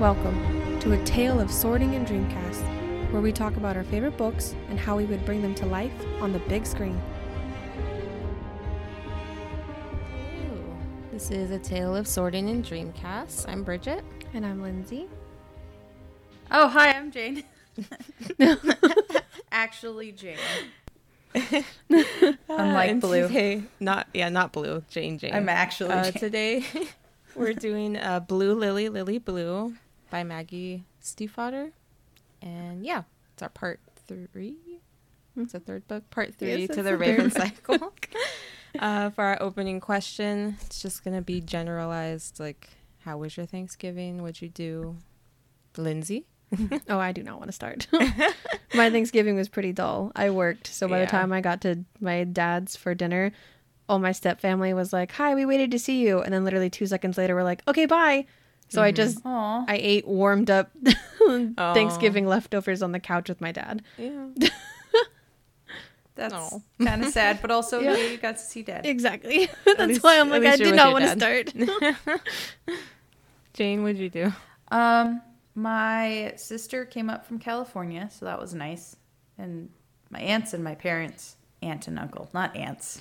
Welcome to a tale of sorting and Dreamcast, where we talk about our favorite books and how we would bring them to life on the big screen. This is a tale of sorting and Dreamcast. I'm Bridget. And I'm Lindsay. Oh, hi, I'm Jane. Actually, Jane. Unlike and Blue. Today, not yeah, not blue. Jane Jane. I'm actually uh, Jane. today. we're doing uh, Blue Lily Lily Blue by Maggie Stiefvater, and yeah, it's our part three. It's a third book, part three Yes, to the Raven Cycle. uh, for our opening question, it's just gonna be generalized, like, how was your Thanksgiving? What'd you do, Lindsay? Oh, I do not want to start. my Thanksgiving was pretty dull. I worked, so by Yeah. the time I got to my dad's for dinner, all my step family was like, "Hi, we waited to see you," and then literally two seconds later, we're like, "Okay, bye." So I just Aw. I ate warmed up Thanksgiving leftovers on the couch with my dad. Yeah. That's Aw. kind of sad, but also Yeah. yeah, you got to see Dad. Exactly. That's least- why I'm like, I did not your want to start. Jane, what'd you do? Um, my sister came up from California, so that was nice. And my aunts and my parents, aunt and uncle, not aunts,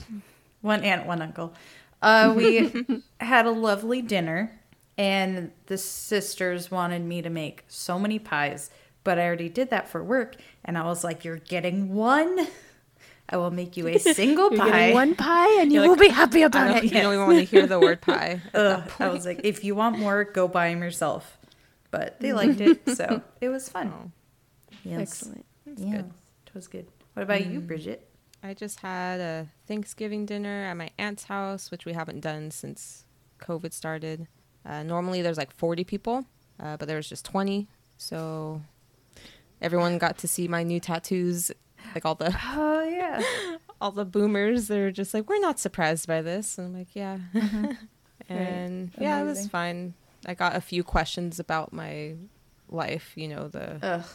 one aunt, one uncle. Uh, we had a lovely dinner, and the sisters wanted me to make so many pies, but I already did that for work, and I was like, "You're getting one. I will make you a single You're pie." one pie, and you You're will be happy I about don't, it. you don't even want to hear the word pie. Ugh, I was like, if you want more, go buy them yourself. But they mm. liked it, so it was fun. Oh, Yes. Excellent. that's yeah, good. it was good. What about you, mm. Bridget? I just had a Thanksgiving dinner at my aunt's house, which we haven't done since COVID started. Uh, normally there's like 40 people, uh, but there was just 20. So everyone got to see my new tattoos. Like all the Oh yeah. all the boomers, they're just like, we're not surprised by this. And I'm like, yeah. and yeah, it was fine. I got a few questions about my life. You know the Ugh,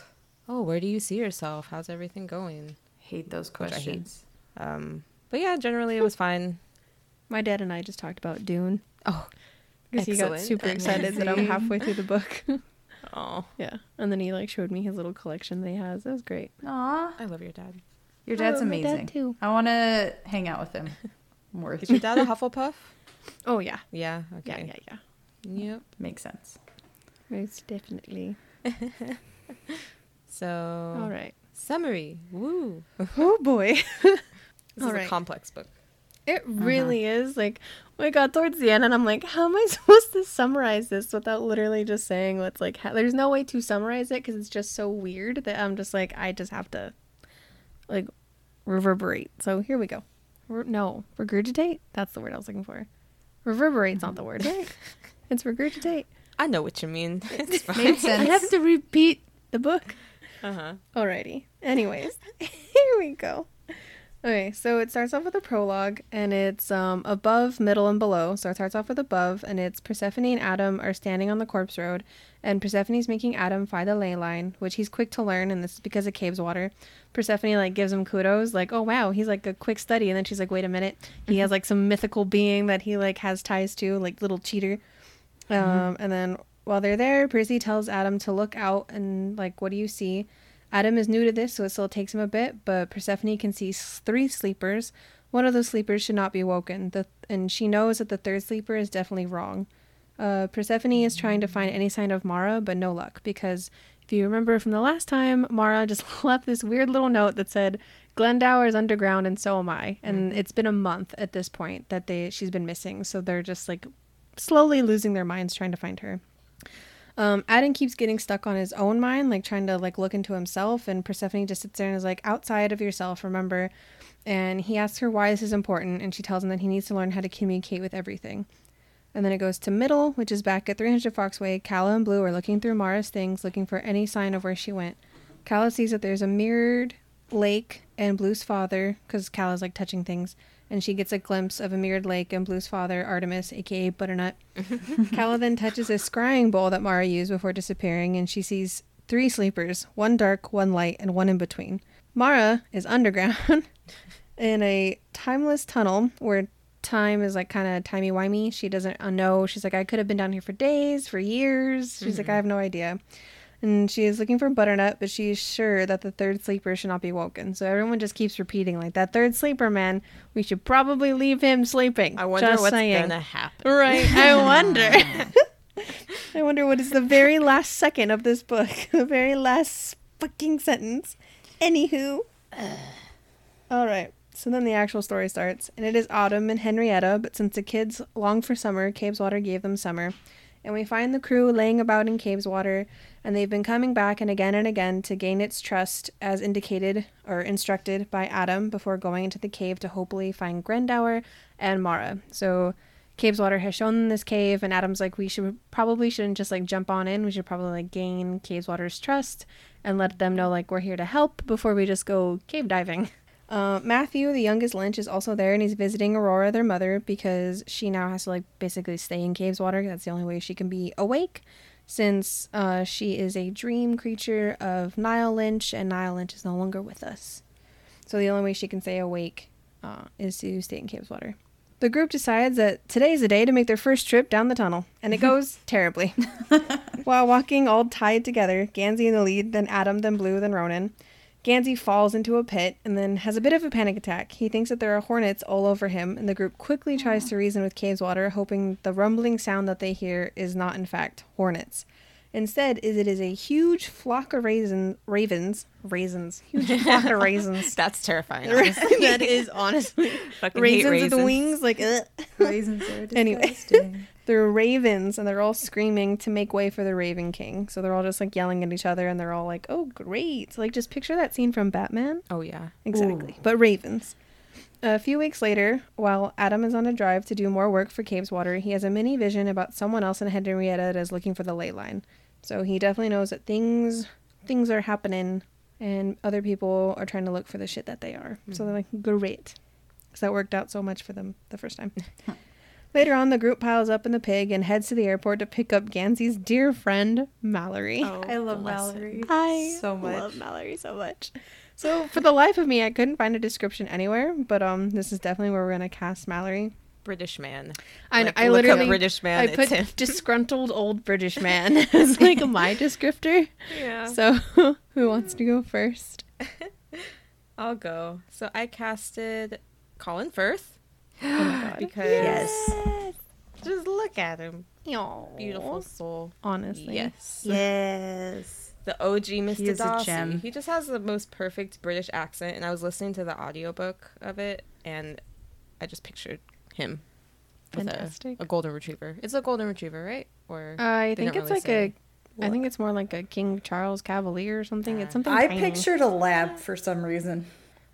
oh, where do you see yourself? How's everything going? hate those I hate. questions. Um, but yeah, generally it was fine. My dad and I just talked about Dune Oh, because he got super excited that I'm halfway through the book. oh, yeah, and then he like showed me his little collection that he has. It was great. Aw, I love your dad. your dad's Oh, my dad amazing. too. I want to hang out with him more. Is your dad a Hufflepuff? Oh yeah, Yeah. Okay. Yeah, yeah, yeah. Yep. Makes sense. Most definitely. So, All right. summary. Woo. Oh boy, This All is right. a complex book. It really is. Like we got towards the end, and I'm like, how am I supposed to summarize this without literally just saying what's like? Ha- There's no way to summarize it because it's just so weird that I'm just like, I just have to like reverberate. So here we go. Re- no, regurgitate. That's the word I was looking for. Reverberate's not the word. Right? it's regurgitate. I know what you mean. It's fine. Made I have to repeat the book. Uh-huh. Alrighty. Anyways, here we go. Okay, so it starts off with a prologue, and it's um, above, middle, and below. So it starts off with above, and it's Persephone and Adam are standing on the corpse road, and Persephone's making Adam find the ley line, which he's quick to learn, and this is because of Cabeswater. Persephone like gives him kudos, like, "Oh wow, he's like a quick study," and then she's like, "Wait a minute, he has like some mythical being that he like has ties to, like little cheater." Um, and then while they're there, Percy tells Adam to look out and like, what do you see? Adam is new to this, so it still takes him a bit, but Persephone can see three sleepers. One of those sleepers should not be woken, the, and she knows that the third sleeper is definitely wrong. Uh, Persephone is trying to find any sign of Mara, but no luck, because if you remember from the last time, Mara just left this weird little note that said, Glendower is underground and so am I. And it's been a month at this point that they she's been missing, so they're just like slowly losing their minds trying to find her. Um, Adam keeps getting stuck on his own mind, like trying to like look into himself, and Persephone just sits there and is like, outside of yourself, remember. And he asks her why this is important, and she tells him that he needs to learn how to communicate with everything. And then it goes to middle, which is back at 300 Fox Way. Calla and Blue are looking through Mara's things, looking for any sign of where she went. Calla sees that there's a mirrored lake and Blue's father, because Calla's like touching things, and she gets a glimpse of a mirrored lake and Blue's father, Artemus, aka Butternut. Calla then touches a scrying bowl that Mara used before disappearing, and she sees three sleepers one dark, one light, and one in between. Mara is underground in a timeless tunnel where time is like kind of timey wimey. She doesn't know. She's like, I could have been down here for days, for years. She's like, mm-hmm. I have no idea. And she is looking for Butternut, but she's sure that the third sleeper should not be woken. So everyone just keeps repeating, like, that third sleeper, man, we should probably leave him sleeping. I wonder Just what's saying. gonna happen. Right. I wonder. I wonder what is the very last second of this book. The very last fucking sentence. Anywho. All right. So then the actual story starts, and it is autumn in Henrietta, but since the kids longed for summer, Cabeswater gave them summer. And we find the crew laying about in Cabeswater, and they've been coming back and again and again to gain its trust, as indicated or instructed by Adam before going into the cave to hopefully find Glendower and Mara. So Cabeswater has shown them this cave, and Adam's like, we should probably shouldn't just like jump on in. We should probably like gain Cabeswater's trust and let them know like we're here to help before we just go cave diving. Uh, Matthew, the youngest Lynch, is also there, and he's visiting Aurora, their mother, because she now has to like basically stay in Cabeswater. That's the only way she can be awake, since uh, she is a dream creature of Niall Lynch, and Niall Lynch is no longer with us. So the only way she can stay awake uh, is to stay in Cabeswater. The group decides that today's the day to make their first trip down the tunnel, and it goes terribly. While walking all tied together, Gansey in the lead, then Adam, then Blue, then Ronan. Gansey falls into a pit and then has a bit of a panic attack. He thinks that there are hornets all over him, and the group quickly tries to reason with Cabeswater, hoping the rumbling sound that they hear is not, in fact, hornets. Instead, is it is a huge flock of raisin, ravens, raisins, huge flock of raisins. That's terrifying. honestly. that is honestly Fucking hate raisins, with the wings, like ugh. Raisins are Anyway. Disgusting. they're ravens and they're all screaming to make way for the Raven King. So they're all just like yelling at each other and they're all like, "Oh, great!" Like just picture that scene from Batman. Oh yeah. Exactly. But ravens. A few weeks later, while Adam is on a drive to do more work for Cabeswater, he has a mini vision about someone else in Henrietta that is looking for the ley line. So he definitely knows that things things are happening and other people are trying to look for the shit that they are. Hmm. So they're like, great. Because that worked out so much for them the first time. Later on, the group piles up in the pig and heads to the airport to pick up Gansey's dear friend, Mallory. I love bless Mallory I so much. love Mallory so much. So for the life of me, I couldn't find a description anywhere, but um, this is definitely where we're gonna cast Mallory. British man. I Like, I look up literally British man. I put him. disgruntled old British man as like my descriptor. Yeah. So who wants to go first? I'll go. So I casted Colin Firth Oh because Yes. just look at him, Aw. beautiful soul. Honestly, Yes. Yes. The OG Mr. He is Darcy. He just has the most perfect British accent, and I was listening to the audiobook of it, and I just pictured him. with a- Fantastic. A, golden retriever. It's a golden retriever, right? Or uh, I think it's really like say. a. I think it's more like a King Charles Cavalier or something. It's something. I tiny. pictured a lab for some reason.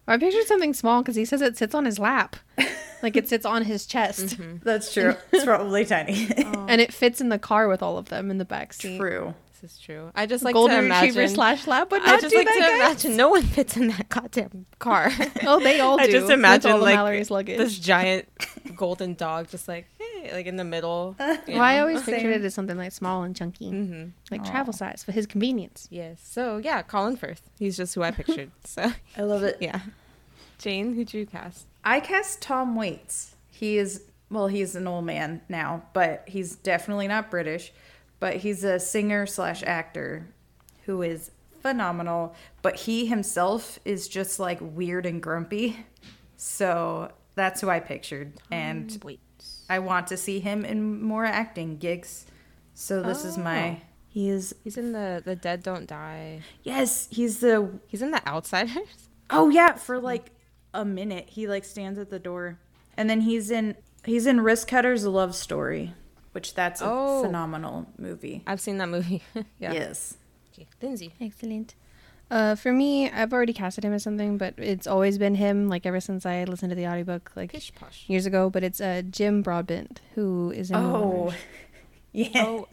I pictured something small because he says it sits on his lap, like it sits on his chest. Mm-hmm. That's true. It's probably tiny. and it fits in the car with all of them in the back seat. True. this is true. I just like Golden to imagine. retriever slash lab would I just do like that, to guys. imagine no one fits in that goddamn car. Oh, they all do. I just imagine all like Mallory's luggage. this giant golden dog, just like hey, like in the middle. Well, I always Same. pictured it as something like small and chunky, hmm like Aw. travel size for his convenience. Yes. So yeah, Colin Firth. He's just who I pictured. so I love it. yeah. Jane, who'd you cast? I cast Tom Waits. He is well, he's an old man now, but he's definitely not British. But he's a singer slash actor who is phenomenal. But he himself is just like weird and grumpy. So that's who I pictured. And Wait. I want to see him in more acting gigs. So this is my Oh. he is He's in the the Dead Don't Die. yes, he's the He's in the Outsiders. Oh yeah, for like a minute he like stands at the door. And then he's in he's in Wristcutters Love Story, which that's a Oh. phenomenal movie. I've seen that movie. yeah. Yes. Okay. Lindsay. Excellent. Uh, for me, I've already casted him as something, but it's always been him. Like ever since I listened to the audiobook, like Pish posh. years ago. But it's uh, Jim Broadbent who is in. Oh. Mars. Yes. Oh,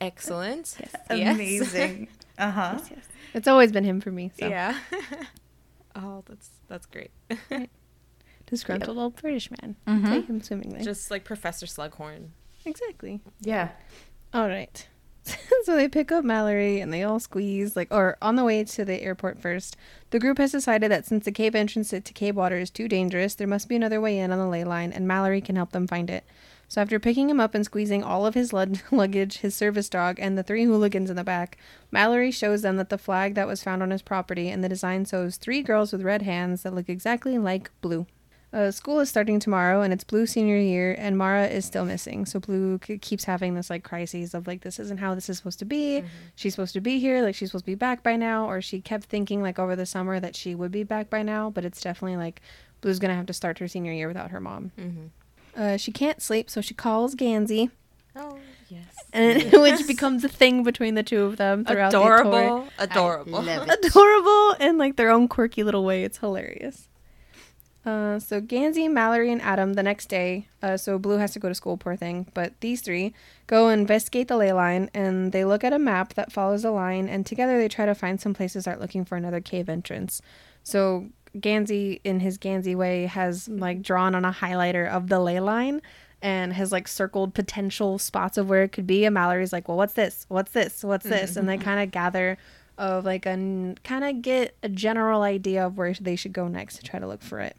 Excellent. Yes. Amazing. Uh-huh. Yes, yes. It's always been him for me. So Yeah. Oh, that's that's great. disgruntled old British man. Mhm. Take him swimmingly. Just like Professor Slughorn. exactly. Yeah. All right. so they pick up Mallory and they all squeeze, like, or on the way to the airport first. The group has decided that since the cave entrance to Cabeswater is too dangerous, there must be another way in on the ley line, and Mallory can help them find it. So after picking him up and squeezing all of his luggage, his service dog, and the three hooligans in the back, Mallory shows them that the flag that was found on his property and the design shows three girls with red hands that look exactly like Blue. Uh, school is starting tomorrow, and it's Blue senior year, and Mara is still missing. So Blue k- keeps having this like crises of like, this isn't how this is supposed to be. She's supposed to be here, like she's supposed to be back by now, or she kept thinking like over the summer that she would be back by now, but it's definitely like Blue's gonna have to start her senior year without her mom. Mm-hmm. Uh, she can't sleep, so she calls Gansey, Oh yes. and which becomes a thing between the two of them throughout the tour. Adorable. Adorable. I love it. adorable in like their own quirky little way. It's hilarious. Uh, so Gansey, Mallory, and Adam the next day. Uh, so Blue has to go to school, poor thing. But these three go investigate the ley line, and they look at a map that follows the line, and together they try to find some places to start looking for another cave entrance. So Gansey, in his Gansey way, has like drawn on a highlighter of the ley line. And has like circled potential spots of where it could be. And Mallory's like, "Well, what's this? What's this? What's this?" And they kind of gather of like a kind of get a general idea of where they should go next to try to look for it.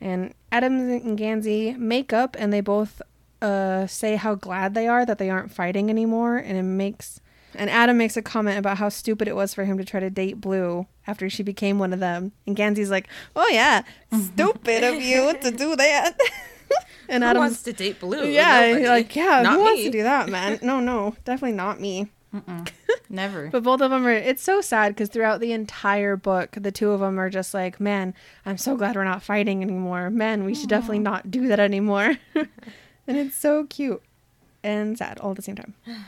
And Adams and Gansey make up and they both uh, say how glad they are that they aren't fighting anymore. And it makes. And Adam makes a comment about how stupid it was for him to try to date Blue after she became one of them. And Gansey's like, oh, yeah, stupid of you to do that. and Adam wants to date Blue? yeah, like, yeah, Not who wants to do that, man? No, no, definitely not me. Never. But both of them are. It's so sad because throughout the entire book, the two of them are just like, "Man, I'm so glad we're not fighting anymore. Man, we should definitely not do that anymore." and it's so cute and sad all at the same time.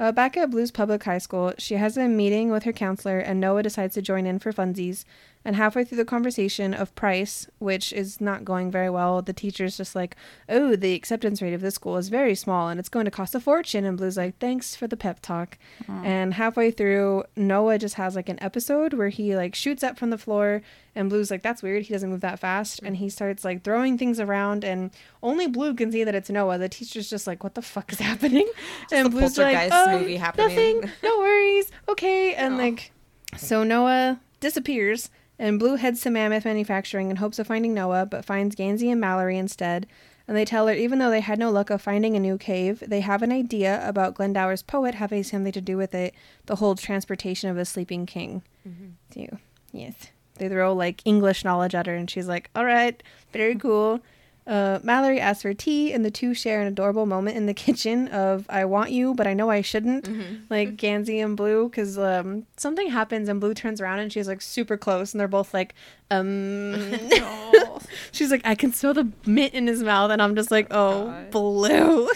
Uh, back at Blues Public High School, she has a meeting with her counselor, and Noah decides to join in for funsies. And halfway through the conversation of price, which is not going very well, the teacher's just like, "Oh, the acceptance rate of this school is very small, and it's going to cost a fortune." And Blue's like, "Thanks for the pep talk." And halfway through, Noah just has like an episode where he like shoots up from the floor, and Blue's like, "That's weird. He doesn't move that fast." And he starts like throwing things around, and only Blue can see that it's Noah. The teacher's just like, "What the fuck is happening?" and Blue's like, "Um, movie happening." Nothing. No worries. Okay. And like, so Noah disappears. And Blue heads to Monmouth Manufacturing in hopes of finding Noah, but finds Gansey and Mallory instead. And they tell her even though they had no luck of finding a new cave, they have an idea about Glendower's poet having something to do with it, the whole transportation of the sleeping king. Mm-hmm. So, yes. They throw like English knowledge at her, and she's like, all right, very cool. Uh, Mallory asks for tea, and the two share an adorable moment in the kitchen of "I want you, but I know I shouldn't." Like Gansey and Blue, because um, something happens, and Blue turns around, and she's like super close, and they're both like, "Um." she's like, "I can smell the mint in his mouth," and I'm just like, "Oh, God. Blue."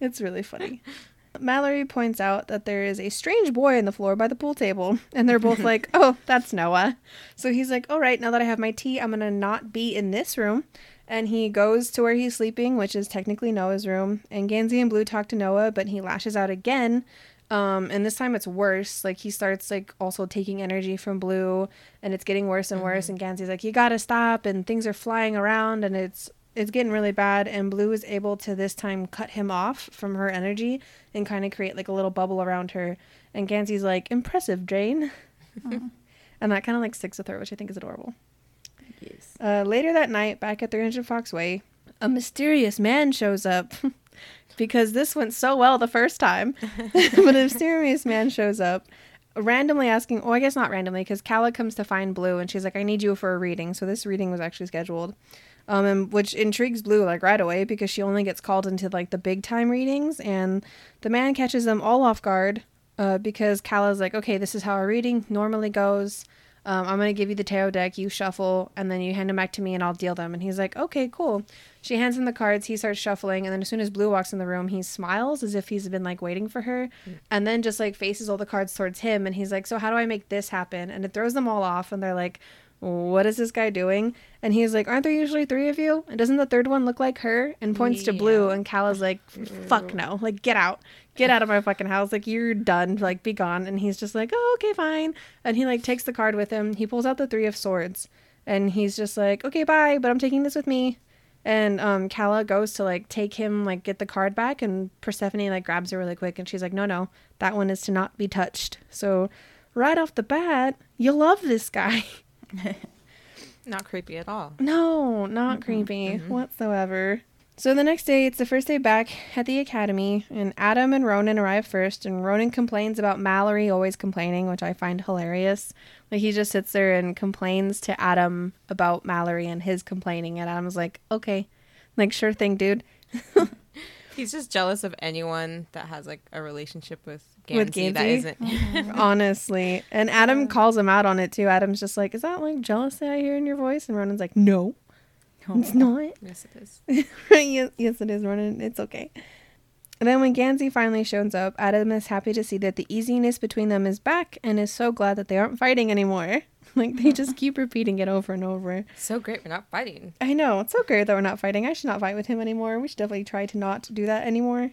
it's really funny. Mallory points out that there is a strange boy on the floor by the pool table, and they're both like, "Oh, that's Noah." So he's like, "All right, now that I have my tea, I'm gonna not be in this room." And he goes to where he's sleeping, which is technically Noah's room. And Gansey and Blue talk to Noah, but he lashes out again. Um, and this time it's worse. Like he starts like also taking energy from Blue, and it's getting worse and worse. And Gansey's like, "You gotta stop!" And things are flying around, and it's it's getting really bad. And Blue is able to this time cut him off from her energy and kind of create like a little bubble around her. And Gansey's like, "Impressive, Jane," and that kind of like sticks with her, which I think is adorable. Yes. Uh, later that night, back at 300 Fox Way, a mysterious man shows up. because this went so well the first time. but a mysterious man shows up, randomly asking, oh, I guess not randomly, because Calla comes to find Blue and she's like, I need you for a reading. So this reading was actually scheduled. Um, and which intrigues Blue like right away because she only gets called into like the big time readings, and the man catches them all off guard uh, because Calla's like, okay, this is how our reading normally goes. Um, I'm gonna give you the tarot deck. You shuffle, and then you hand them back to me, and I'll deal them. And he's like, "Okay, cool." She hands him the cards. He starts shuffling, and then as soon as Blue walks in the room, he smiles as if he's been like waiting for her, and then just like faces all the cards towards him. And he's like, "So how do I make this happen?" And it throws them all off, and they're like, "What is this guy doing?" And he's like, "Aren't there usually three of you? And doesn't the third one look like her?" And points to Blue, Yeah. and Calla's like, "Fuck no! Like get out." Get out of my fucking house. Like, you're done. Like, be gone. And he's just like, oh, okay, fine. And he, like, takes the card with him. He pulls out the Three of Swords. And he's just like, okay, bye, but I'm taking this with me. And um, Calla goes to like take him, like get the card back, and Persephone like grabs her really quick, and she's like, "No, no, that one is to not be touched." So, right off the bat, you love this guy. Not creepy at all. No, not creepy whatsoever. So the next day, it's the first day back at the academy, and Adam and Ronan arrive first, and Ronan complains about Mallory always complaining, which I find hilarious. Like he just sits there and complains to Adam about Mallory and his complaining, and Adam's like, "Okay, like sure thing, dude." He's just jealous of anyone that has like a relationship with Gansey, With that Gansey? isn't. Uh-huh. Honestly, and Adam calls him out on it too. Adam's just like, "Is that like jealousy I hear in your voice?" And Ronan's like, "No, it's not." yes, it is. yes, yes, it is, Ronan. It's okay. And then when Gansey finally shows up, Adam is happy to see that the easiness between them is back and is so glad that they aren't fighting anymore. Like they just keep repeating it over and over. So great, we're not fighting. I know, it's so great that we're not fighting. I should not fight with him anymore. We should definitely try to not do that anymore.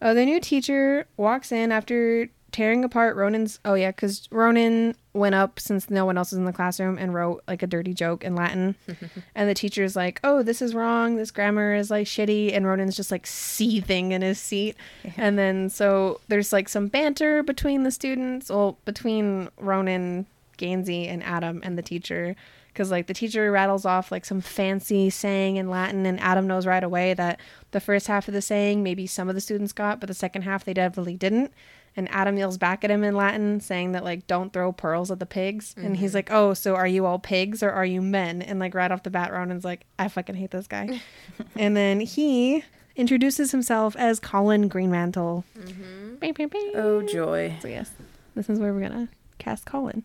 Uh, the new teacher walks in after tearing apart Ronan's. Oh, yeah, because Ronan went up since no one else was in the classroom and wrote like a dirty joke in Latin. and the teacher's like, oh, this is wrong. This grammar is like shitty. And Ronan's just like seething in his seat. And then so there's like some banter between the students, well, between Ronan, Gansey, and Adam and the teacher because like the teacher rattles off like some fancy saying in Latin, and Adam knows right away that the first half of the saying maybe some of the students got, but the second half they definitely didn't. And Adam yells back at him in Latin, saying that like don't throw pearls at the pigs. And he's mm-hmm. like, "Oh, so are you all pigs or are you men?" And like right off the bat, Ronan's like, "I fucking hate this guy." and then he introduces himself as Colin Greenmantle. Mm-hmm. Bing, bing, bing. Oh joy. So yes, this is where we're gonna cast Colin.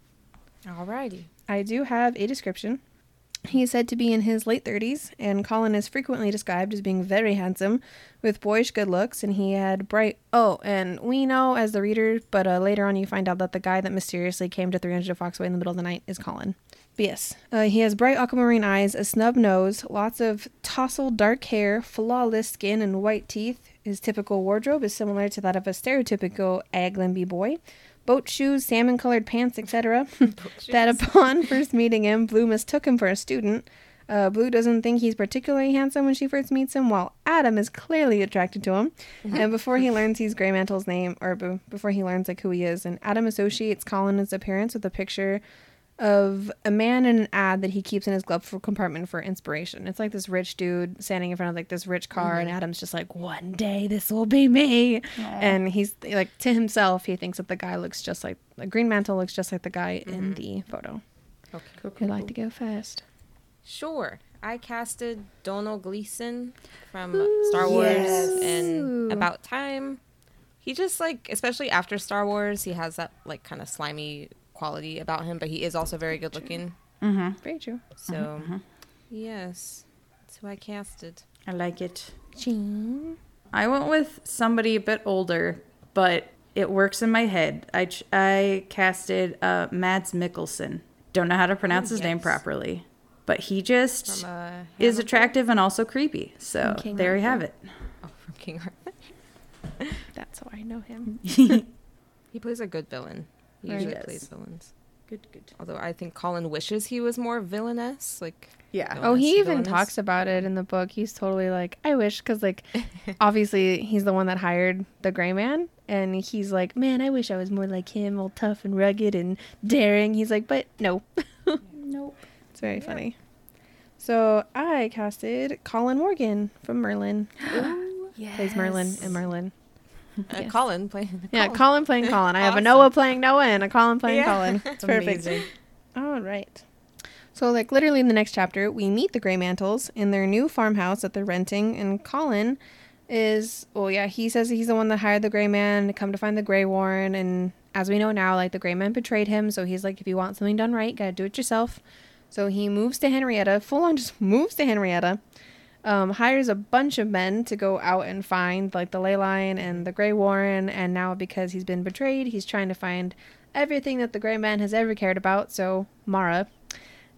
Alrighty. I do have a description. He is said to be in his late 30s, and Colin is frequently described as being very handsome, with boyish good looks, and he had bright. Oh, and we know as the reader, but uh, later on you find out that the guy that mysteriously came to 300 Fox Way in the middle of the night is Colin. But yes, uh, he has bright aquamarine eyes, a snub nose, lots of tousled dark hair, flawless skin, and white teeth. His typical wardrobe is similar to that of a stereotypical Aglionby boy. Boat shoes, salmon colored pants, etc. that upon first meeting him, Blue mistook him for a student. Uh, Blue doesn't think he's particularly handsome when she first meets him, while Adam is clearly attracted to him. and before he learns he's Greenmantle's name, or b- before he learns like who he is, and Adam associates Colin's appearance with a picture of a man in an ad that he keeps in his glove compartment for inspiration. It's like this rich dude standing in front of like this rich car, and mm-hmm. Adam's just like, "One day this will be me," and he's like to himself, he thinks that the guy looks just like the Greenmantle looks just like the guy in mm-hmm. the photo. Okay. Cool, I'd like to go first. Sure. I casted Domhnall Gleeson from Star Wars yes. and About Time. He just like, especially after Star Wars, he has that like kind of slimy quality about him, but he is also very good looking. Mm-hmm. Very true. So, yes, that's who I casted. I like it. Jean. I went with somebody a bit older, but it works in my head. I ch- I casted uh, Mads Mikkelsen. Don't know how to pronounce Oh, his name properly, but he just From uh, is attractive and also creepy. So From King there you have it. Oh, from King Arthur. That's how I know him. He plays a good villain. He usually He plays villains. Good, good. Although I think Colin wishes he was more villainous. Like, Yeah. Oh, he even villainous. talks about it in the book. He's totally like, I wish, because like, obviously he's the one that hired the Gray Man, and he's like, man, I wish I was more like him, all tough and rugged and daring. He's like, but no, Nope. it's very funny. So I casted Colin Morgan from Merlin. Yes. Plays Merlin and Merlin. uh, Yes. Colin playing. Yeah, Colin playing Colin. I have a Noah playing Noah and a Colin playing Yeah. Colin. It's perfect. Amazing. All right. So, like, literally in the next chapter, we meet the Greenmantles in their new farmhouse that they're renting, and Colin is, well, yeah, he says he's the one that hired the Grey Man to come to find the Greywaren, and as we know now, like, the Grey Man betrayed him, so he's like, if you want something done right, gotta do it yourself. So he moves to Henrietta, full on just moves to Henrietta, um, hires a bunch of men to go out and find, like, the Ley Line and the Greywaren, and now because he's been betrayed, he's trying to find everything that the Grey Man has ever cared about, so Mara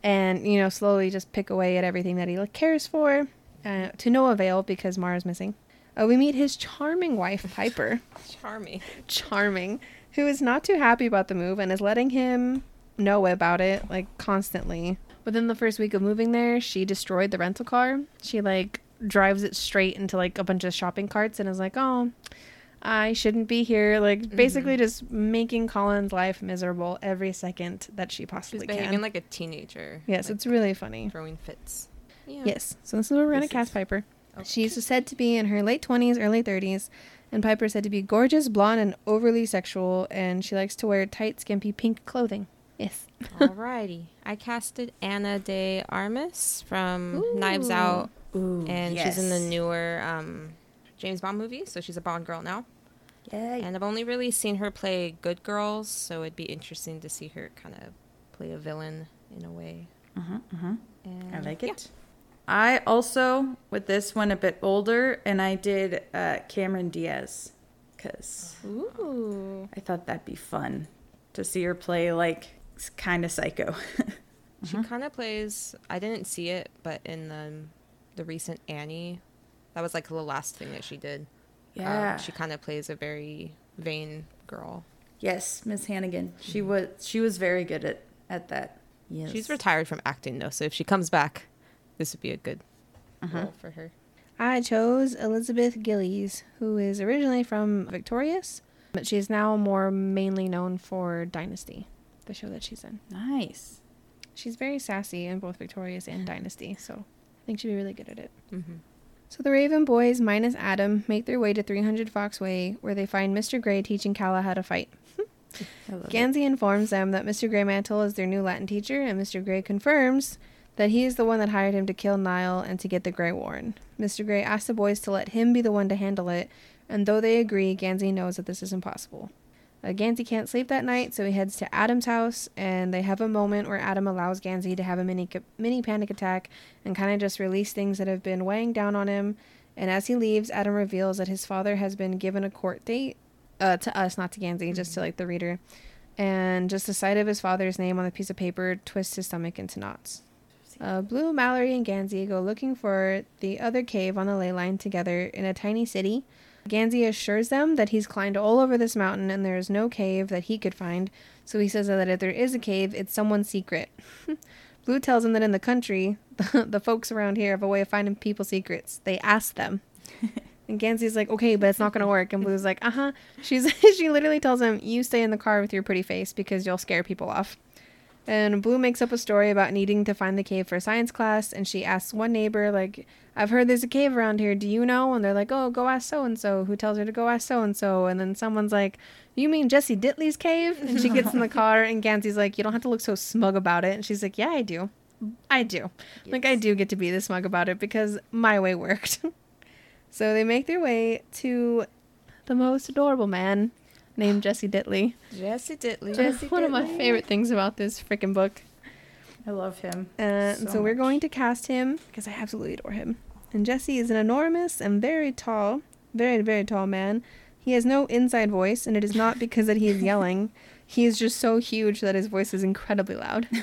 and you know slowly just pick away at everything that he like, cares for uh, to no avail because Mara's missing. Uh, we meet his charming wife Piper, Charming. charming, who is not too happy about the move and is letting him know about it like constantly. Within the first week of moving there, she destroyed the rental car. She like drives it straight into like a bunch of shopping carts and is like, "Oh, I shouldn't be here." Like mm-hmm. basically just making Colin's life miserable every second that she possibly She's behaving can. like a teenager. yes, like, it's really funny. throwing fits. Yeah. Yes. So this is where we're gonna cast is- Piper. Oh. Okay. She's said to be in her late 20s, early 30s, and Piper said to be gorgeous, blonde, and overly sexual, and she likes to wear tight, skimpy pink clothing. Yes. Alrighty. I casted Ana de Armas from Knives Out, Ooh, and she's in the newer um, James Bond movie, so she's a Bond girl now. Yay. And I've only really seen her play good girls, so it'd be interesting to see her kind of play a villain in a way. Uh-huh, uh-huh. And I like yeah. it. I also, with this one a bit older, and I did uh, Cameron Diaz because I thought that'd be fun to see her play like kind of psycho. She kind of plays. I didn't see it, but in the the recent Annie, that was like the last thing that she did. Um, yeah. she kind of plays a very vain girl. yes, Miss Hannigan. She was she was very good at at that. Yes. She's retired from acting though, so if she comes back, this would be a good Uh-huh. role for her. I chose Elizabeth Gillies, who is originally from Victorious, but she is now more mainly known for Dynasty, the show that she's in. Nice. She's very sassy in both Victorious and Dynasty, so I think she'd be really good at it. Mm-hmm. So the Raven boys, minus Adam, make their way to 300 Fox Way, where they find Mr. Grey teaching Calla how to fight. I love it. Gansey informs them that Mr. Greenmantle is their new Latin teacher, and Mr. Grey confirms that he is the one that hired him to kill Niall and to get the Greywaren. Mr. Grey asks the boys to let him be the one to handle it, and though they agree, Gansey knows that this is impossible. Uh, Gansey can't sleep that night, so he heads to Adam's house, and they have a moment where Adam allows Gansey to have a mini mini panic attack and kind of just release things that have been weighing down on him. And as he leaves, Adam reveals that his father has been given a court date uh, to us, not to Gansey, just to like the reader. And just the sight of his father's name on the piece of paper twists his stomach into knots. Uh, Blue, Mallory, and Gansey go looking for the other cave on the ley line together in a tiny city. Gansey assures them that he's climbed all over this mountain and there is no cave that he could find, so he says that if there is a cave, it's someone's secret. Blue tells him that in the country, the, the folks around here have a way of finding people's secrets. They ask them. And Gansey's like, okay, but it's not gonna work. And Blue's like, uh huh. She's she literally tells him, you stay in the car with your pretty face because you'll scare people off. And Blue makes up a story about needing to find the cave for science class, and she asks one neighbor, like, I've heard there's a cave around here. Do you know? And they're like, Oh, go ask so and so. Who tells her to go ask so and so? And then someone's like, You mean Jesse Dittley's cave? And she gets in the car, and Gansey's like, You don't have to look so smug about it. And she's like, Yeah, I do. I do. Like, I do get to be this smug about it because my way worked. so they make their way to the most adorable man named Jesse Dittley. Jesse Dittley. Jesse One of my favorite things about this freaking book. I love him. Uh, and So so we're going to cast him because I absolutely adore him. And Jesse is an enormous and very tall, very, very tall man. He has no inside voice, and it is not because that he is yelling. He is just so huge that his voice is incredibly loud.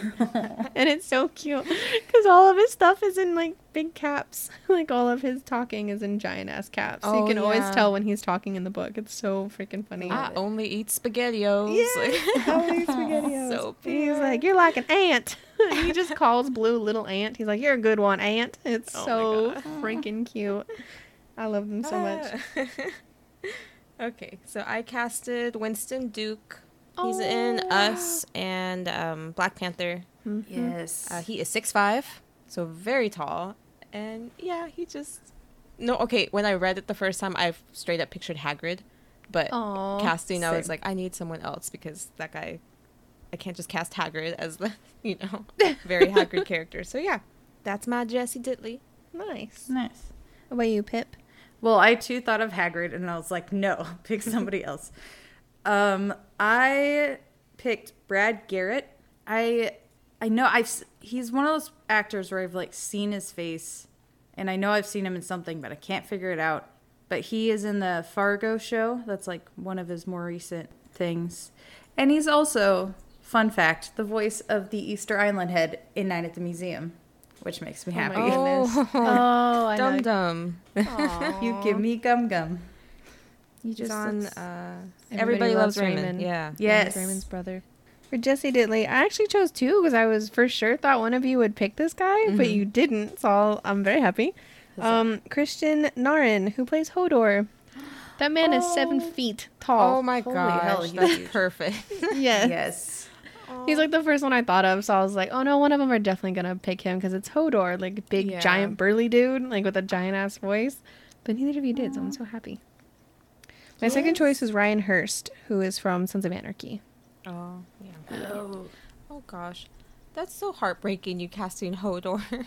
and it's so cute because all of his stuff is in like big caps. like all of his talking is in giant ass caps. so you Oh, can always tell when he's talking in the book. It's so freaking funny. I only eat SpaghettiOs. Yeah, spaghettios. So He's like, you're like an ant. he just calls Blue little ant. He's like, you're a good one, ant. It's Oh so freaking cute. I love them so much. okay, so I casted Winston Duke. He's in Oh. Us and um, Black Panther. Mhm. Yes. Uh, he is six five, so very tall, and yeah, he just no. Okay, when I read it the first time, I straight up pictured Hagrid, but Aw, casting, I was like, I need someone else because that guy, I can't just cast Hagrid as the you know very Hagrid character. So yeah, that's my Jesse Dittley. Nice. nice. What about you, Pip? Well, I too thought of Hagrid, and I was like, no, pick somebody else. Um, I picked Brad Garrett. I I know I've he's one of those actors where I've like seen his face, and I know I've seen him in something, but I can't figure it out. But he is in the Fargo show. That's like one of his more recent things, and he's also fun fact the voice of the Easter Island head in Night at the Museum, which makes me Oh my happy. goodness. Oh, Oh, I dum know. dum. you give me gum gum. You He's just on. Uh, Everybody Everybody, Loves loves, Raymond. Raymond. Yeah. Yes. Raymond's brother. For Jesse Dittley, I actually chose two because I was for sure thought one of you would pick this guy, but Mhm. you didn't, so I'll, I'm very happy. Um, Kristian Nairn, who plays Hodor. That man is seven feet tall. Oh my Holy gosh, hell, that's huge. perfect. yes. Yes. He's like the first one I thought of, so I was like, oh no, one of them are definitely gonna pick him because it's Hodor, like big, Yeah. giant, burly dude, like with a giant ass voice. But neither of you did, so I'm so happy. My second choice is Ryan Hurst, who is from Sons of Anarchy. Oh yeah. Oh. Oh gosh, that's so heartbreaking. You casting Hodor.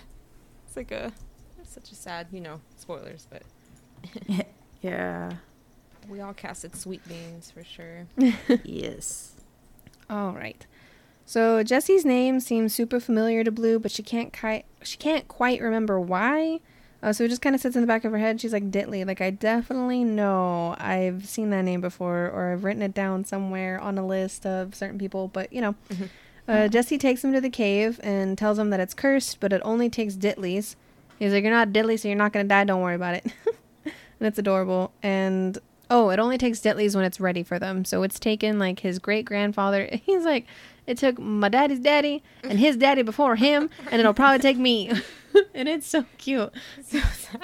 it's like a, it's such a sad, you know, spoilers, but Yeah. we all casted Sweet Beans for sure. yes. All right. So Jesse's name seems super familiar to Blue, but she can't quite she can't quite remember why. Uh, so it just kind of sits in the back of her head. She's like Dittley, like I definitely know I've seen that name before, or I've written it down somewhere on a list of certain people. But you know, Mhm. uh, Jesse takes him to the cave and tells him that it's cursed, but it only takes Dittley's. He's like, "You're not Dittley, so you're not gonna die. Don't worry about it." and it's adorable. And oh, it only takes Dittley's when it's ready for them. So it's taken like his great grandfather. He's like, it took my daddy's daddy and his daddy before him, and it'll probably take me. and it's so cute. So.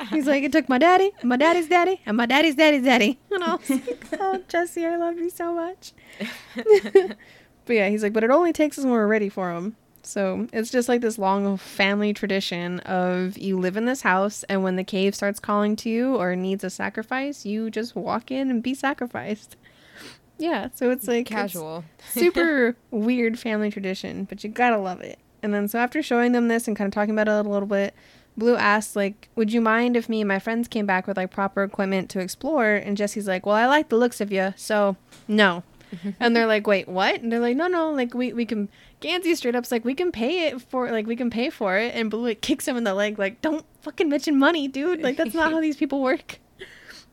He's like, it took my daddy, my daddy's daddy, and my daddy's daddy's daddy. And I was like, oh, Jesse, I love you so much. but yeah, he's like, but it only takes us when we're ready for him. So it's just like this long family tradition of you live in this house, and when the cave starts calling to you or needs a sacrifice, you just walk in and be sacrificed. Yeah, so it's like it's- casual. super weird family tradition, but you gotta love it. And then so after showing them this and kind of talking about it a little bit, Blue asks like, "Would you mind if me and my friends came back with like proper equipment to explore?" And Jesse's like, "Well, I like the looks of you, so no." and they're like, "Wait, what?" And they're like, "No, no, like we we can." Gansey straight up's like, "We can pay it for like we can pay for it," and Blue like kicks him in the leg like, "Don't fucking mention money, dude. Like that's not how these people work."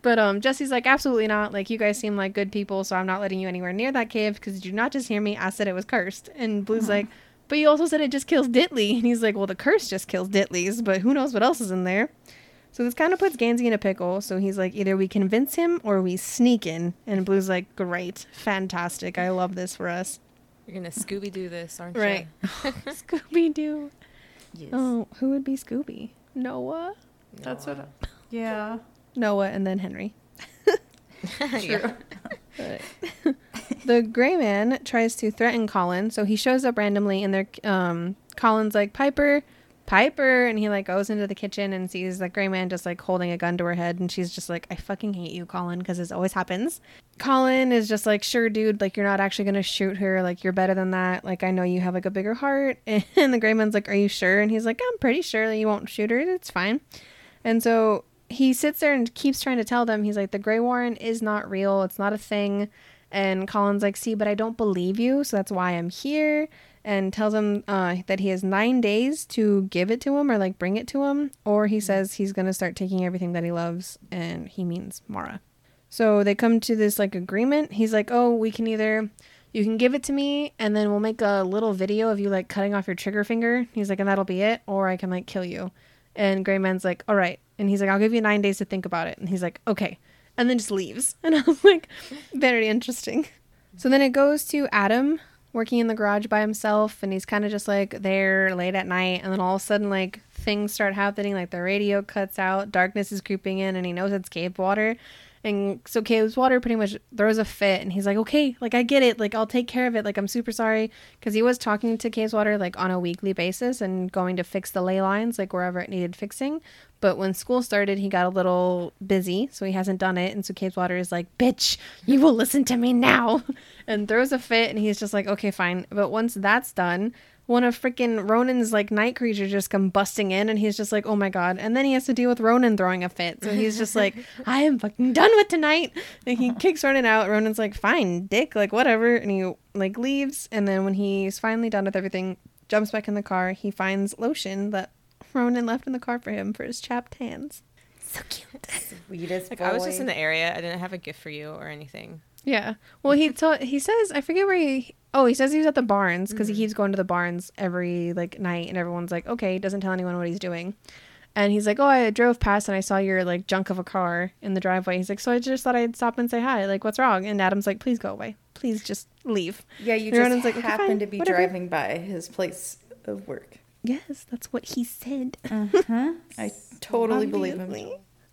But um, Jesse's like, absolutely not. Like, you guys seem like good people, so I'm not letting you anywhere near that cave because did you not just hear me? I said it was cursed. And Blue's like, but you also said it just kills Dittley. And he's like, well, the curse just kills Dittley's, but who knows what else is in there? So this kind of puts Gansey in a pickle. So he's like, either we convince him or we sneak in. And Blue's like, great, fantastic. I love this for us. You're gonna Scooby Doo this, aren't Right. you? Scooby Doo. Yes. Oh, who would be Scooby? Noah. That's what. I, yeah. Noah and then Henry. yeah. the gray man tries to threaten Colin, so he shows up randomly and they're um Colin's like Piper, Piper, and he like goes into the kitchen and sees the gray man just like holding a gun to her head, and she's just like, I fucking hate you, Colin, because this always happens. Colin is just like, sure, dude, like you're not actually gonna shoot her, like you're better than that. Like I know you have like a bigger heart, and the gray man's like, Are you sure? And he's like, I'm pretty sure that you won't shoot her. It's fine. And so he sits there and keeps trying to tell them, he's like, the Greywaren is not real. It's not a thing. And Colin's like, see, but I don't believe you. So that's why I'm here. And tells him uh, that he has nine days to give it to him or like bring it to him. Or he says he's going to start taking everything that he loves. And he means Mara. So they come to this like agreement. He's like, oh, we can either. You can give it to me, and then we'll make a little video of you like cutting off your trigger finger. He's like, and that'll be it, or I can like kill you. And Gray Man's like, all right. And he's like, I'll give you nine days to think about it. And he's like, okay. And then just leaves. And I was like, very interesting. So then it goes to Adam working in the garage by himself. And he's kind of just like there late at night. And then all of a sudden, like things start happening. Like the radio cuts out, darkness is creeping in, and he knows it's Cabeswater. And so Cabeswater pretty much throws a fit, and he's like, "Okay, like I get it. Like I'll take care of it. Like I'm super sorry." Because he was talking to Cabeswater like on a weekly basis and going to fix the ley lines like wherever it needed fixing. But when school started, he got a little busy, so he hasn't done it. And so Cabeswater is like, "Bitch, you will listen to me now," and throws a fit, and he's just like, "Okay, fine." But once that's done, one of freaking Ronan's like night creatures just come busting in, and he's just like, "Oh my god!" And then he has to deal with Ronan throwing a fit, so he's just like, "I am fucking done with tonight." And he kicks Ronan out. Ronan's like, "Fine, dick, like whatever," and he like leaves. And then when he's finally done with everything, jumps back in the car. He finds lotion that Ronan left in the car for him for his chapped hands. So cute. Sweetest Like boy. I was just in the area. I didn't have a gift for you or anything. Yeah. Well, he told he says I forget where he. Oh, he says he was at the barns because he mm-hmm. keeps going to the barns every like night, and everyone's like, okay, doesn't tell anyone what he's doing. And he's like, "Oh, I drove past and I saw your like junk of a car in the driveway." He's like, "So I just thought I'd stop and say hi. Like, what's wrong?" And Adam's like, "Please go away. Please just leave." Yeah, you And just like, "Okay, happen fine, to be whatever." driving by his place of work. Yes, that's what he said. Uh-huh. I totally believe him.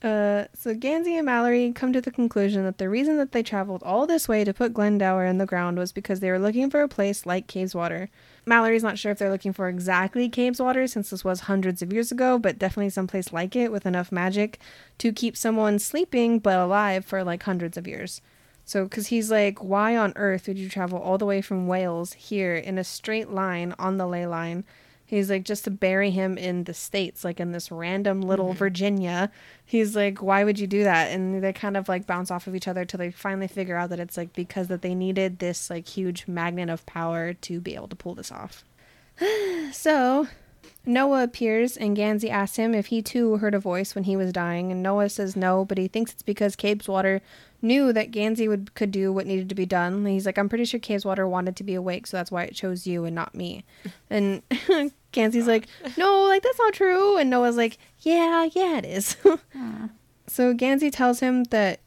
Uh, so Gansey and Mallory come to the conclusion that the reason that they traveled all this way to put Glendower in the ground was because they were looking for a place like Cabeswater. Mallory's not sure if they're looking for exactly Cabeswater since this was hundreds of years ago, but definitely someplace like it with enough magic to keep someone sleeping but alive for like hundreds of years. So, because he's like, why on earth would you travel all the way from Wales here in a straight line on the ley line? He's like, just to bury him in the States, like in this random little mm-hmm. Virginia. He's like, why would you do that? And they kind of like bounce off of each other till they finally figure out that it's like because that they needed this like huge magnet of power to be able to pull this off. so, Noah appears and Gansey asks him if he too heard a voice when he was dying, and Noah says no, but he thinks it's because Cabeswater knew that Gansey would could do what needed to be done. He's like, I'm pretty sure Cabeswater wanted to be awake, so that's why it chose you and not me. And Gansey's like, No, like that's not true. And Noah's like, Yeah, yeah, it is. Hmm. so Gansey tells him that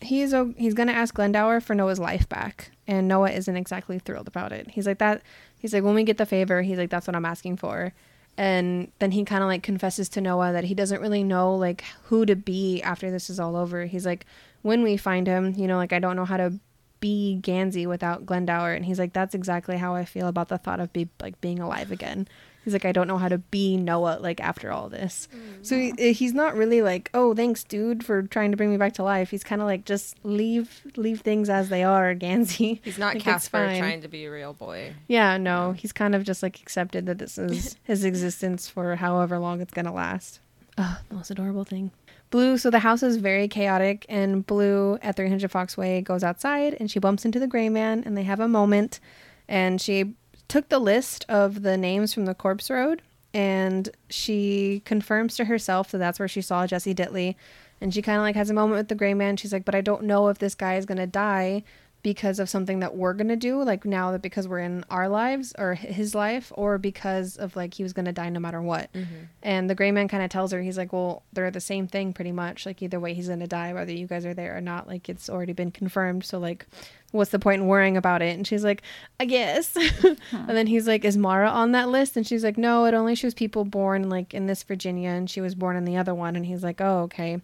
he's he's gonna ask Glendower for Noah's life back, and Noah isn't exactly thrilled about it. He's like that. He's like, when we get the favor, he's like, that's what I'm asking for. And then he kind of like confesses to Noah that he doesn't really know like who to be after this is all over. He's like, when we find him, you know, like I don't know how to be Gansey without Glendower. And he's like, that's exactly how I feel about the thought of be like being alive again. He's like, I don't know how to be Noah like after all this. Mm. So he, eh, he's not really like, oh, thanks, dude, for trying to bring me back to life. He's kind of like, just leave leave things as they are, Gansey. He's not Like, Casper trying to be a real boy. Yeah, no, he's kind of just like accepted that this is his existence for however long it's gonna last. Oh, the most adorable thing. Blue, so the house is very chaotic, and Blue at 300 Fox Way goes outside and she bumps into the gray man, and they have a moment. And she took the list of the names from the corpse road and she confirms to herself that that's where she saw Jesse Dittley. And she kind of like has a moment with the gray man. She's like, but I don't know if this guy is going to die because of something that we're going to do, like now that because we're in our lives or his life, or because of like he was going to die no matter what. Mm-hmm. And the gray man kind of tells her, he's like, well, they're the same thing pretty much. Like either way, he's going to die, whether you guys are there or not. Like it's already been confirmed. So, like, what's the point in worrying about it? And she's like, I guess. and then he's like, is Maura on that list? And she's like, no, it only shows people born like in this Virginia, and she was born in the other one. And he's like, oh, okay.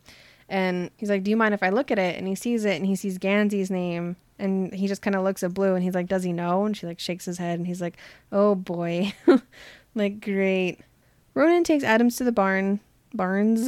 And he's like, do you mind if I look at it? And he sees it, and he sees Gansey's name, and he just kind of looks at Blue, and he's like, does he know? And she like shakes his head, and he's like, oh boy, like great. Ronan takes Adams to the barn, barns.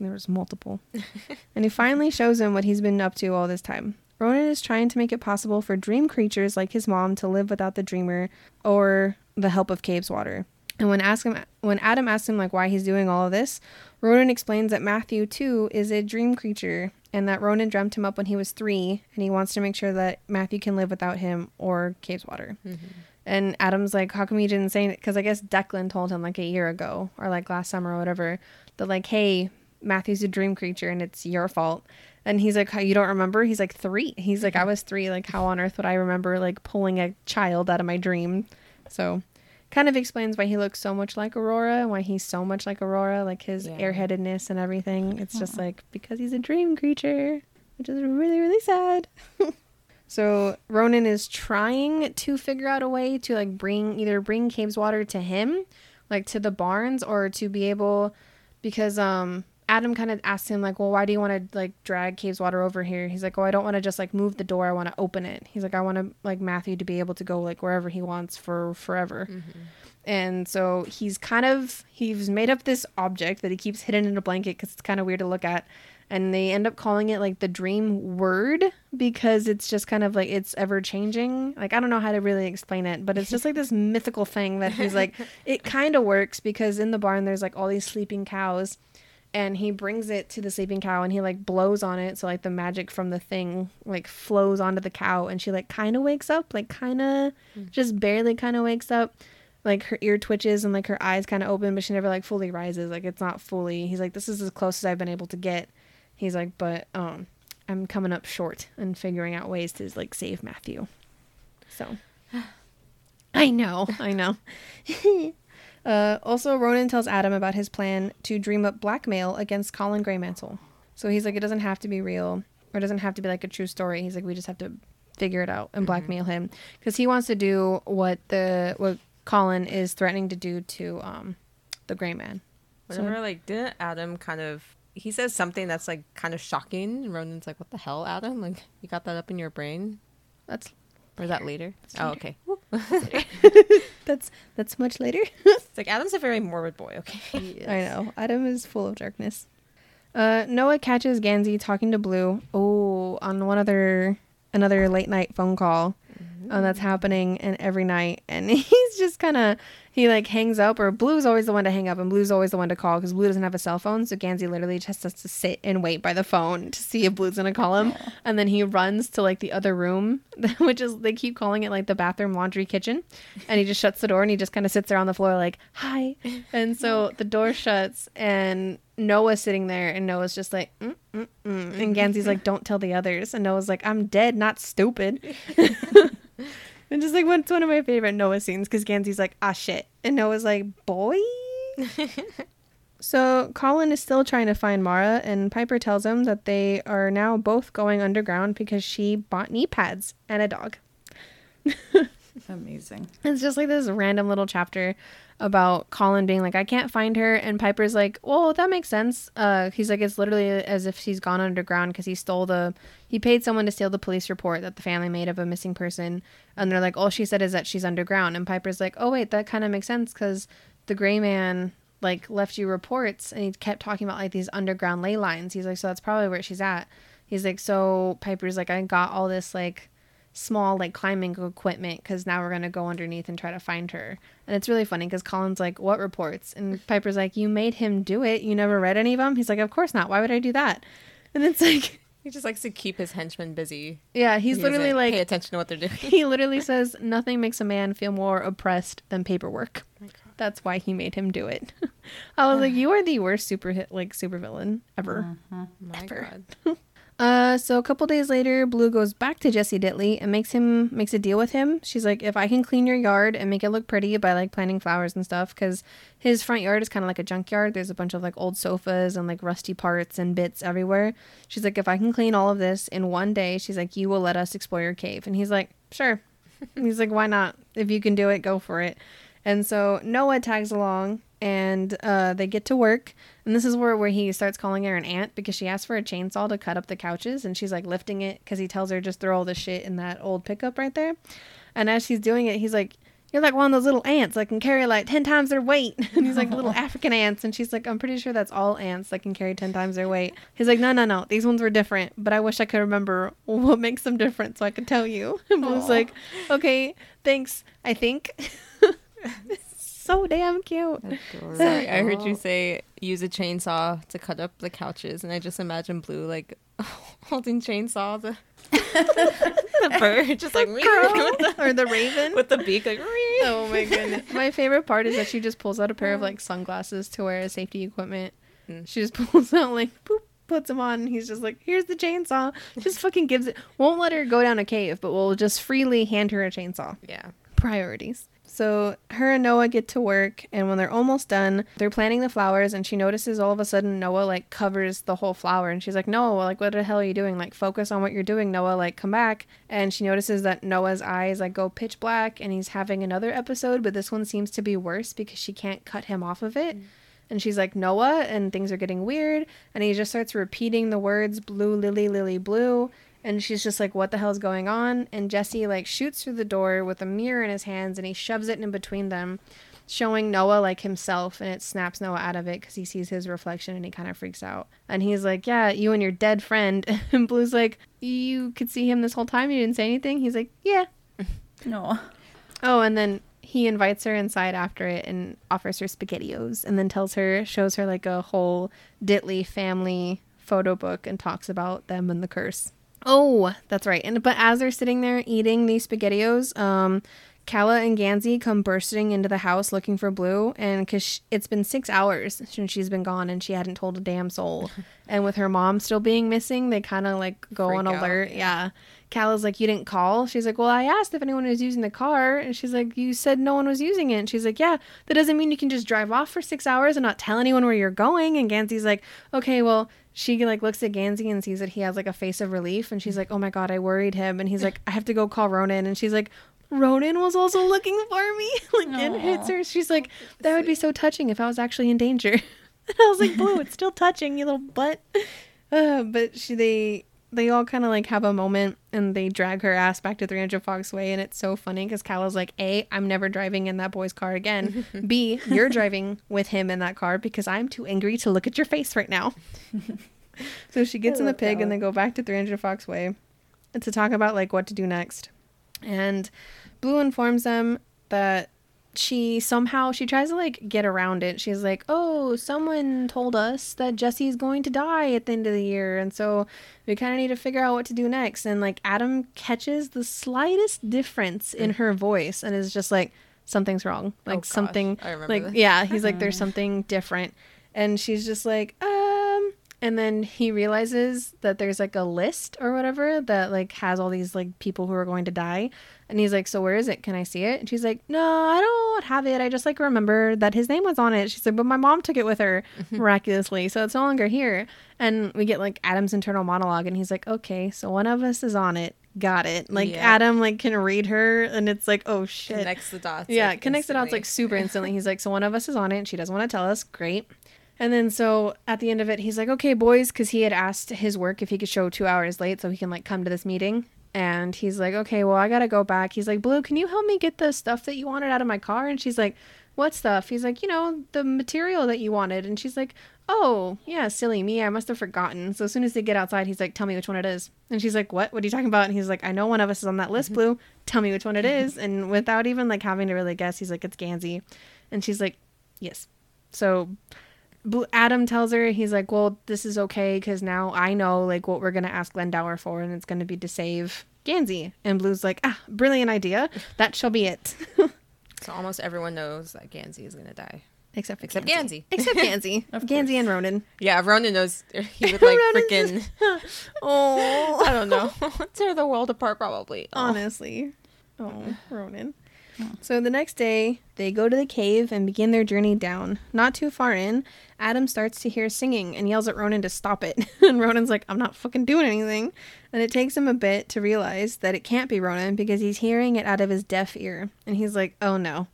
There was multiple, and he finally shows him what he's been up to all this time. Ronan is trying to make it possible for dream creatures like his mom to live without the dreamer or the help of Cabeswater. And when ask him when Adam asks him like why he's doing all of this, Ronan explains that Matthew too is a dream creature and that Ronan dreamt him up when he was three and he wants to make sure that Matthew can live without him or Cabeswater. Mm-hmm. And Adam's like, how come you didn't say it? Because I guess Declan told him like a year ago or like last summer or whatever that like, hey, Matthew's a dream creature and it's your fault. And he's like, you don't remember? He's like three. He's like, I mm-hmm. was three. Like, how on earth would I remember like pulling a child out of my dream? So, kind of explains why he looks so much like Aurora why he's so much like Aurora, like his Yeah. airheadedness and everything. It's just like because he's a dream creature, which is really really sad. so Ronan is trying to figure out a way to like bring either bring Cabeswater to him, like to the barns, or to be able because um Adam kind of asks him like, well, why do you want to like drag Cabeswater over here? He's like, oh, I don't want to just like move the door. I want to open it. He's like, I want to like Matthew to be able to go like wherever he wants for forever. Mm-hmm. And so he's kind of he's made up this object that he keeps hidden in a blanket because it's kind of weird to look at. And they end up calling it like the dream word because it's just kind of like it's ever changing. Like I don't know how to really explain it, but it's just like this mythical thing that he's like. It kind of works because in the barn there's like all these sleeping cows, and he brings it to the sleeping cow and he like blows on it so like the magic from the thing like flows onto the cow and she like kind of wakes up like kind of just barely kind of wakes up. Like her ear twitches and like her eyes kind of open but she never like fully rises. Like it's not fully he's like this is as close as i've been able to get. He's like but um i'm coming up short and figuring out ways to like save matthew. So i know i know Uh, also, Ronan tells Adam about his plan to dream up blackmail against Colin Greenmantle. So he's like, it doesn't have to be real, or it doesn't have to be like a true story. He's like, we just have to figure it out and blackmail him because he wants to do what the what Colin is threatening to do to um the Gray Man. So- Whenever like didn't Adam kind of he says something that's like kind of shocking. Ronan's like, "What the hell, Adam? Like you got that up in your brain, That's or is that later?" Oh, okay. that's that's much later. It's like Adam's a very morbid boy. Okay. I know. Adam is full of darkness. Uh, Noah catches Gansey talking to Blue. Oh, on one other another late night phone call. Uh, that's happening and every night, and he's just kind of he like hangs up, or Blue's always the one to hang up, and Blue's always the one to call because Blue doesn't have a cell phone, so Gansey literally just has to sit and wait by the phone to see if Blue's gonna call him, and then he runs to like the other room, which is they keep calling it like the bathroom, laundry, kitchen, and he just shuts the door and he just kind of sits there on the floor like hi, and so the door shuts and Noah's sitting there, and Noah's just like, mm, mm, mm. and Gansey's like, don't tell the others, and Noah's like, I'm dead, not stupid. And just like what's one of my favorite Noah scenes because Gansey's like, ah shit. And Noah's like, boy. so Colin is still trying to find Maura, and Piper tells him that they are now both going underground because she bought knee pads and a dog. Amazing. It's just like this random little chapter about Colin being like, I can't find her, and Piper's like, well, that makes sense. Uh, he's like, it's literally as if she's gone underground because he stole the, he paid someone to steal the police report that the family made of a missing person, and they're like, all she said is that she's underground, and Piper's like, oh wait, that kind of makes sense because the gray man like left you reports, and he kept talking about like these underground ley lines. He's like, so that's probably where she's at. He's like, so Piper's like, I got all this like small like climbing equipment because now we're gonna go underneath and try to find her. And it's really funny because Colin's like, "What reports?" And Piper's like, "You made him do it. You never read any of them." He's like, "Of course not. Why would I do that?" And it's like, He just likes to keep his henchmen busy. yeah, he's He literally like, pay attention to what they're doing. he literally says, "Nothing makes a man feel more oppressed than paperwork." Oh That's why he made him do it. I was like, "You are the worst super hit like super villain ever." Mm-hmm. My Ever. God. Uh, so a couple days later, Blue goes back to Jesse Dittley and makes him makes a deal with him. She's like, if I can clean your yard and make it look pretty by like planting flowers and stuff, because his front yard is kind of like a junkyard. There's a bunch of like old sofas and like rusty parts and bits everywhere. She's like, if I can clean all of this in one day, she's like, you will let us explore your cave. And he's like, sure. He's like, why not? If you can do it, go for it. And so Noah tags along and uh, they get to work. And this is where, where he starts calling her an aunt because she asks for a chainsaw to cut up the couches and she's like lifting it because he tells her just throw all the shit in that old pickup right there. And as she's doing it, he's like, You're like one of those little ants that can carry like 10 times their weight. And he's like, Little African ants. And she's like, I'm pretty sure that's all ants that can carry 10 times their weight. He's like, No, no, no. These ones were different, but I wish I could remember what makes them different so I could tell you. And Blue's like, Okay, thanks, I think. so damn cute. Sorry, I heard you say use a chainsaw to cut up the couches, and I just imagine Blue like holding chainsaw the, the bird, just like the, or the raven. with the beak, like. oh my goodness. My favorite part is that she just pulls out a pair of like sunglasses to wear as safety equipment. Mm. She just pulls out like boop, puts them on, and he's just like, "Here's the chainsaw." Just fucking gives it. Won't let her go down a cave, but will just freely hand her a chainsaw. Yeah. Priorities. So her and Noah get to work, and when they're almost done, they're planting the flowers, and she notices all of a sudden Noah like covers the whole flower, and she's like, "No, like what the hell are you doing? Like focus on what you're doing, Noah. Like come back." And she notices that Noah's eyes like go pitch black, and he's having another episode, but this one seems to be worse because she can't cut him off of it. Mm. And she's like, Noah, and things are getting weird. And he just starts repeating the words blue, lily, lily, blue. And she's just like, what the hell's going on? And Jesse like shoots through the door with a mirror in his hands and he shoves it in between them, showing Noah like himself. And it snaps Noah out of it because he sees his reflection and he kind of freaks out. And he's like, yeah, you and your dead friend. And Blue's like, you could see him this whole time. You didn't say anything. He's like, yeah. No. Oh, and then he invites her inside after it and offers her spaghettios and then tells her, shows her like a whole Dittley family photo book and talks about them and the curse. Oh, that's right. And but as they're sitting there eating these spaghettios, um, Calla and Gansey come bursting into the house looking for Blue, and because it's been six hours since she's been gone and she hadn't told a damn soul, and with her mom still being missing, they kind of like go Freak on out, alert. yeah. Yeah, Cal is like, You didn't call? She's like, Well, I asked if anyone was using the car. And she's like, You said no one was using it. And she's like, Yeah, that doesn't mean you can just drive off for six hours and not tell anyone where you're going. And Gansey's like, Okay, well, she like looks at Gansey and sees that he has like a face of relief. And she's like, Oh my God, I worried him. And he's like, I have to go call Ronan. And she's like, Ronan was also looking for me. like it hits her. She's like, That would be so touching if I was actually in danger. and I was like, Blue, it's still touching, you little butt. Uh, but she they they all kind of like have a moment and they drag her ass back to 300 Fox Way and it's so funny because Calla's like, A, I'm never driving in that boy's car again. B, you're driving with him in that car because I'm too angry to look at your face right now. so she gets I in the pig and they go back to 300 Fox Way to talk about like what to do next. And Blue informs them that she somehow she tries to like get around it. She's like, "Oh, someone told us that Jesse's going to die at the end of the year, and so we kind of need to figure out what to do next." And like Adam catches the slightest difference in her voice and is just like, "Something's wrong. Like Oh, something I remember like this. yeah." He's like, "There's something different," and she's just like, "Um." And then he realizes that there's like a list or whatever that like has all these like people who are going to die. And he's like, So where is it? Can I see it? And she's like, No, I don't have it. I just like remember that his name was on it. She's like, But my mom took it with her mm-hmm. miraculously. So it's no longer here. And we get like Adam's internal monologue and he's like, Okay, so one of us is on it. Got it. Like Yeah. Adam like can read her and it's like, oh shit. Connects the dots. Yeah, like, connects the dots like super instantly. He's like, so one of us is on it, and she doesn't want to tell us. Great. And then so at the end of it, he's like, okay, boys, because he had asked his work if he could show two hours late so he can like come to this meeting. And he's like, okay, well, I gotta go back. He's like, Blue, can you help me get the stuff that you wanted out of my car? And she's like, what stuff? He's like, you know, the material that you wanted. And she's like, oh, yeah, silly me. I must have forgotten. So as soon as they get outside, he's like, tell me which one it is. And she's like, what? What are you talking about? And he's like, I know one of us is on that list, mm-hmm. Blue. Tell me which one it mm-hmm. is. And without even like having to really guess, he's like, it's Gansey. And she's like, yes. So Adam tells her, he's like, well, this is okay because now I know like what we're going to ask Glendower for and it's going to be to save Gansey. And Blue's like, ah, brilliant idea. That shall be it. So almost everyone knows that Gansey is gonna die. Except Except Gansey. Except Gansey. Of Gansey and Ronan. Yeah, Ronan knows he would like freaking. Oh, I don't know. Tear the world apart, probably. Honestly. Oh, Ronan. So the next day, they go to the cave and begin their journey down. Not too far in, Adam starts to hear singing and yells at Ronan to stop it. and Ronan's like, I'm not fucking doing anything. And it takes him a bit to realize that it can't be Ronan because he's hearing it out of his deaf ear. And he's like, oh no.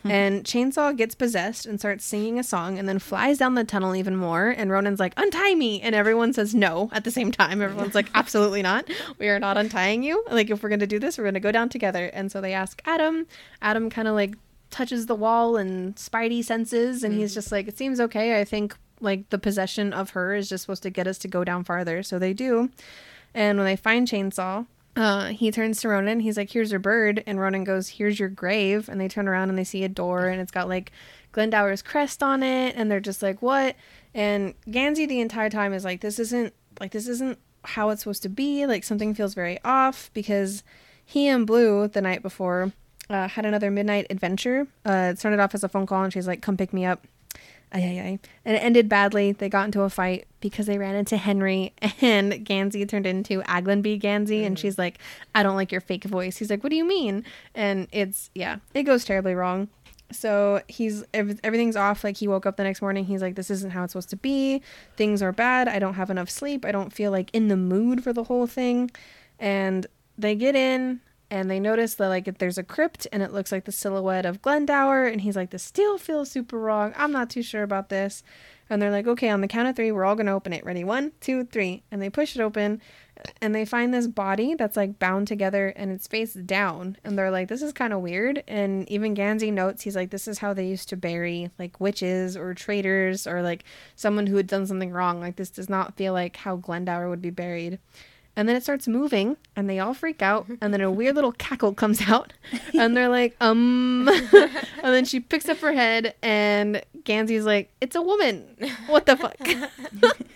Mm-hmm. And Chainsaw gets possessed and starts singing a song and then flies down the tunnel even more. And Ronan's like, untie me. And everyone says no at the same time. Everyone's like, absolutely not. We are not untying you. Like, if we're going to do this, we're going to go down together. And so they ask Adam. Adam kind of like touches the wall and Spidey senses. And he's mm. just like, it seems okay. I think like the possession of her is just supposed to get us to go down farther. So they do. And when they find Chainsaw, uh, he turns to Ronan. He's like, "Here's your bird," and Ronan goes, "Here's your grave." And they turn around and they see a door, and it's got like Glendower's crest on it, and they're just like, "What?" And Gansey the entire time is like, "This isn't like this isn't how it's supposed to be. Like something feels very off because he and Blue the night before uh, had another midnight adventure. Uh, it started off as a phone call, and she's like, "Come pick me up." Ay, ay, ay. And it ended badly. They got into a fight because they ran into Henry, and Gansey turned into Aglionby Gansey, and mm-hmm. she's like, I don't like your fake voice. He's like, What do you mean? And it's, yeah, it goes terribly wrong. So he's, everything's off. Like, he woke up the next morning. He's like, This isn't how it's supposed to be. Things are bad. I don't have enough sleep. I don't feel like in the mood for the whole thing. And they get in and they notice that like there's a crypt and it looks like the silhouette of Glendower and he's like this still feels super wrong. I'm not too sure about this. And they're like, okay, on the count of three, we're all gonna open it. Ready? One, two, three. And they push it open and they find this body that's like bound together and it's face down. And they're like, this is kind of weird. And even Gansey notes, he's like, this is how they used to bury like witches or traitors or like someone who had done something wrong. Like this does not feel like how Glendower would be buried. And then it starts moving and they all freak out. And then a weird little cackle comes out. And they're like, um. and then she picks up her head and Gansey's like, it's a woman. What the fuck?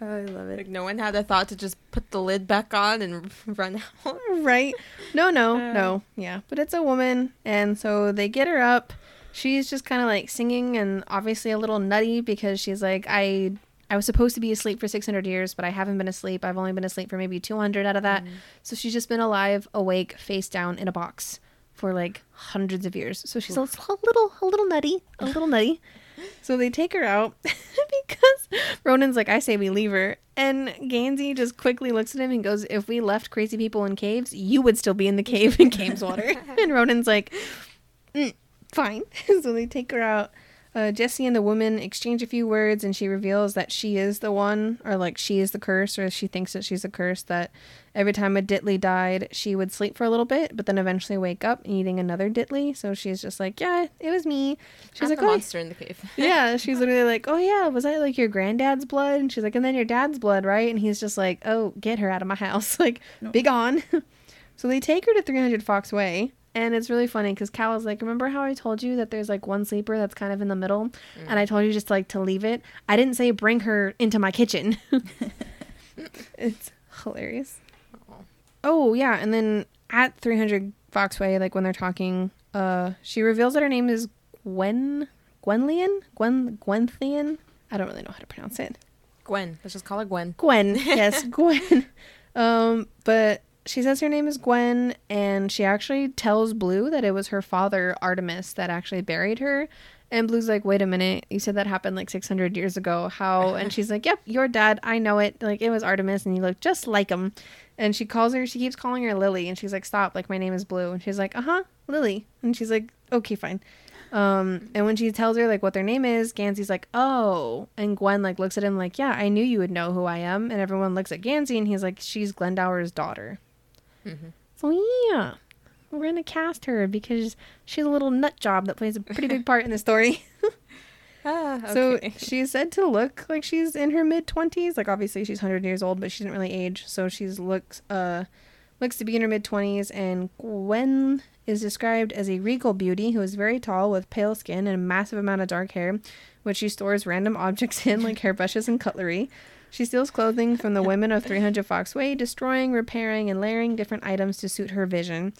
I love it. Like no one had a thought to just put the lid back on and run out. Right? No, no, no. Yeah. But it's a woman. And so they get her up. She's just kind of like singing and obviously a little nutty because she's like, I I was supposed to be asleep for 600 years, but I haven't been asleep. I've only been asleep for maybe 200 out of that. So she's just been alive, awake, face down in a box for like hundreds of years. So she's a little, a little nutty, a little nutty. So they take her out because Ronan's like, I say we leave her. And Gansey just quickly looks at him and goes, If we left crazy people in caves, you would still be in the cave in Cabeswater. and Ronan's like, "Mm, Fine. so they take her out. Uh, Jesse and the woman exchange a few words, and she reveals that she is the one, or like she is the curse, or she thinks that she's a curse. That every time a Dittley died, she would sleep for a little bit, but then eventually wake up eating another Dittley. So she's just like, Yeah, it was me. She's I'm like, the "Oh, monster in the cave. yeah, she's literally like, "Oh yeah, was that like your granddad's blood?" And she's like, "And then your dad's blood, right?" And he's just like, "Oh, get her out of my house, like, be gone." so they take her to 300 Fox Way, and it's really funny because Cal is like, "Remember how I told you that there's like one sleeper that's kind of in the middle, and I told you just like to leave it. I didn't say bring her into my kitchen." it's hilarious. Oh yeah, and then at 300 Fox Way, like when they're talking, uh, she reveals that her name is Gwen, Gwenllian, Gwen, Gwenthian. I don't really know how to pronounce it. Gwen. Let's just call her Gwen. Gwen, yes, Gwen. Um, but she says her name is Gwen, and she actually tells Blue that it was her father Artemus that actually buried her. And Blue's like, "Wait a minute, you said that happened like 600 years ago. How?" And she's like, "Yep, your dad. I know it. Like it was Artemus, and you look just like him." And she calls her. She keeps calling her Lily, and she's like, "Stop! Like my name is Blue." And she's like, "Uh huh, Lily." And she's like, "Okay, fine." Um, and when she tells her like what their name is, Gansey's like, "Oh," and Gwen like looks at him like, "Yeah, I knew you would know who I am." And everyone looks at Gansey, and he's like, "She's Glendower's daughter." So yeah, we're gonna cast her because she's a little nut job that plays a pretty big part in the story. Ah, So she's said to look like she's in her mid twenties. Like obviously she's hundred years old, but she didn't really age. So she's looks uh looks to be in her mid twenties. And Gwen is described as a regal beauty who is very tall with pale skin and a massive amount of dark hair, which she stores random objects in like hairbrushes and cutlery. She steals clothing from the women of 300 Fox Way, destroying, repairing, and layering different items to suit her vision.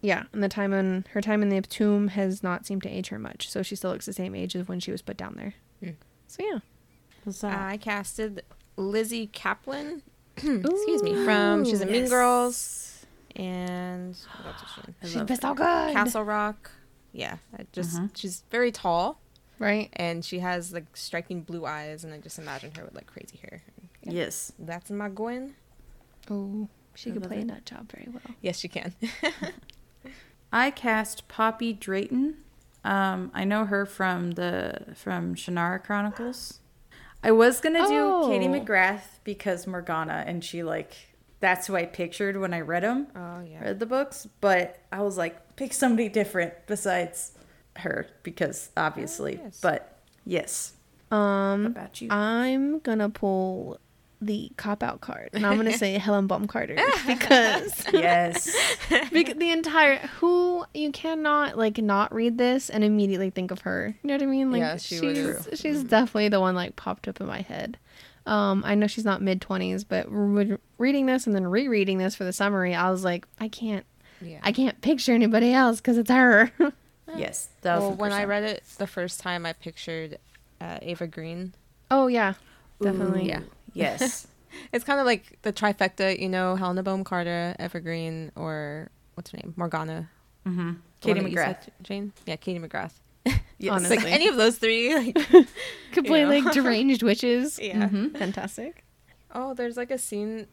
Yeah, and the time in her time in the tomb has not seemed to age her much, so she still looks the same age as when she was put down there. Hmm. So yeah, What's that? I casted Lizzy Caplan. Excuse me. From she's in Mean Girls and what else is she in? She's love been her. so good, Castle Rock. Yeah, I just she's very tall right? and she has like striking blue eyes, and I just imagine her with like crazy hair. Yeah. Yes. That's my Gwen. Oh, she I could play it. that job very well. Yes, she can. I cast Poppy Drayton. Um, I know her from the from Shannara Chronicles. I was gonna do Katie Oh. McGrath because Morgana, and she like that's who I pictured when I read them, oh yeah. read the books. But I was like, pick somebody different besides her because obviously. Oh, yes. But yes, Um, what about you? I'm gonna pull the cop out card, and I'm gonna say Helena Bonham Carter because yes, because the entire who you cannot like not read this and immediately think of her. You know what I mean? Like Yeah, she would. she's she's definitely the one like popped up in my head. Um, I know she's not mid twenties, but re- reading this and then rereading this for the summary, I was like, I can't, Yeah. I can't picture anybody else because it's her. yes. well, thousand when I read it the first time, I pictured uh, Eva Green. oh yeah, definitely. Ooh, Yeah. Yes. It's kind of like the trifecta, you know, Helena Bonham Carter, Eva Green, or what's her name, Morgana. mm-hmm. Katie one that you McGrath. Jane. Yeah, Katie McGrath. Yes. Honestly. Like any of those three. Like, Could play know? like deranged witches. yeah. Mhm. Fantastic. Oh, there's like a scene.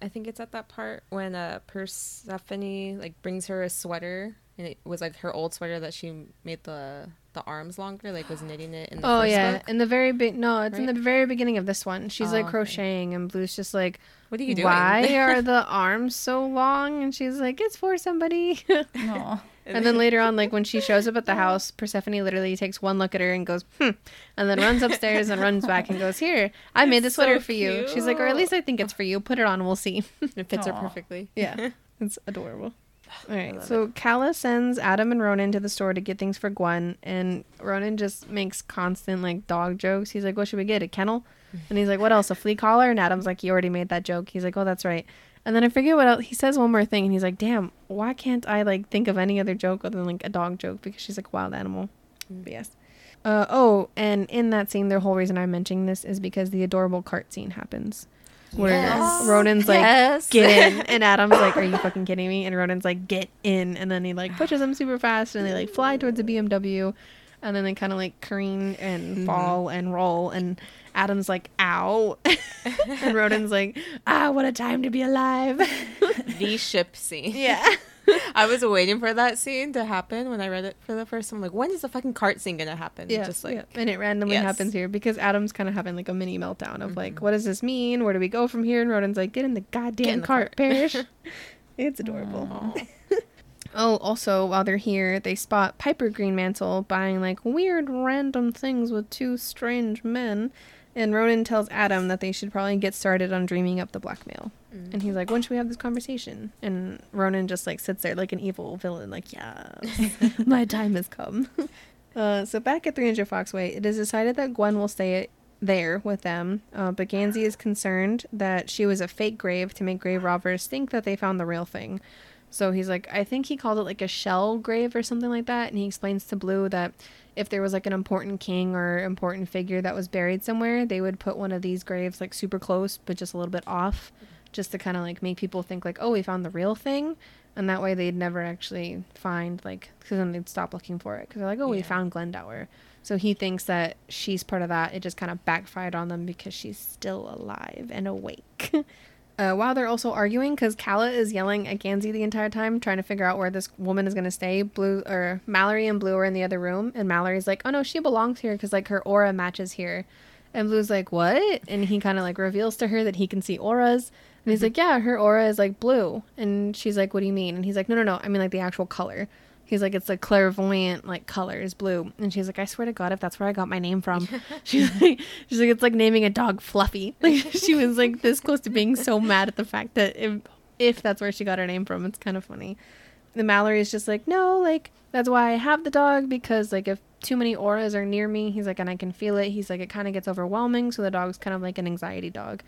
I think it's at that part when uh Persephone like brings her a sweater, and it was like her old sweater that she made the the arms longer, like was knitting it in the Oh first yeah, book. in the very big no, it's in the very beginning of this one. She's Oh, like okay. crocheting, and Blue's just like, What are you doing? "Why are the arms so long?" And she's like, "It's for somebody." Aw. and then later on, like when she shows up at the house, Persephone literally takes one look at her and goes, "Hmm," and then runs upstairs and runs back and goes, "Here, I made this so sweater for you." She's like, "Or at least I think it's for you. Put it on, we'll see." it fits her perfectly. Yeah, it's adorable. All right, so Calla sends Adam and Ronan to the store to get things for Gwen, and Ronan just makes constant like dog jokes. He's like, "What should we get? A kennel?" And he's like, "What else? A flea collar?" And Adam's like, "You already made that joke." He's like, "Oh, that's right." And then I forget what else. He says one more thing, and he's like, "Damn, why can't I like think of any other joke other than like a dog joke?" Because she's like a wild animal. But yes. Uh, oh, and in that scene, the whole reason I'm mentioning this is because the adorable cart scene happens. Where Yes. Ronan's like, Yes. get in. And Adam's like, are you fucking kidding me? And Ronan's like, get in. And then he like pushes him super fast and they like fly towards a BMW. And then they kind of like careen and Mhm. fall and roll. And Adam's like, ow. and Ronan's like, ah, what a time to be alive. the ship scene. yeah. I was waiting for that scene to happen when I read it for the first time. I'm like, when is the fucking cart scene gonna happen? Yeah, Just like yeah. and it randomly Yes. happens here because Adam's kind of having like a mini meltdown of like, Mhm. what does this mean? Where do we go from here? And Ronan's like, get in the goddamn in the cart, cart. Parrish. it's adorable. Oh, also while they're here, they spot Piper Greenmantle buying like weird random things with two strange men. And Ronan tells Adam that they should probably get started on dreaming up the blackmail. Mm. And he's like, when should we have this conversation? And Ronan just like sits there like an evil villain, like, yeah, my time has come. uh, so back at 300 Fox Way, it is decided that Gwen will stay there with them. Uh, but Gansey is concerned that she was a fake grave to make grave robbers think that they found the real thing. So he's like, I think he called it like a shell grave or something like that. And he explains to Blue that if there was like an important king or important figure that was buried somewhere, they would put one of these graves like super close, but just a little bit off, just to kind of like make people think like, oh, we found the real thing. And that way they'd never actually find like, because then they'd stop looking for it. Because they're like, oh, we found Glendower. So he thinks that she's part of that. It just kind of backfired on them because she's still alive and awake. Uh, while they're also arguing, because Calla is yelling at Gansey the entire time, trying to figure out where this woman is going to stay. Blue or Mallory and Blue are in the other room, and Mallory's like, "Oh no, she belongs here because like her aura matches here." And Blue's like, "What?" And he kind of like reveals to her that he can see auras, and he's like, "Yeah, her aura is like blue." And she's like, "What do you mean?" And he's like, "No, no, no, I mean like the actual color." He's like, it's a clairvoyant, like color is blue. And she's like, I swear to God, if that's where I got my name from. she's like, she's like, it's like naming a dog Fluffy. Like she was like this close to being so mad at the fact that if if that's where she got her name from, it's kind of funny. The Mallory is just like, no, like that's why I have the dog because like if too many auras are near me, he's like, and I can feel it. He's like, it kind of gets overwhelming, so the dog's kind of like an anxiety dog.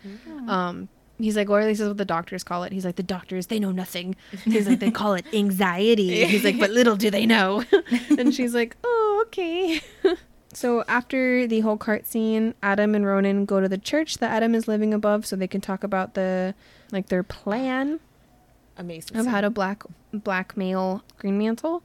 Um, he's like, or at least that's what the doctors call it. He's like, the doctors, they know nothing. He's like, they call it anxiety. He's like, but little do they know. and she's like, oh, okay. so after the whole cart scene, Adam and Ronan go to the church that Adam is living above so they can talk about the, like, their plan Amazing. of scene. how to black blackmail Greenmantle.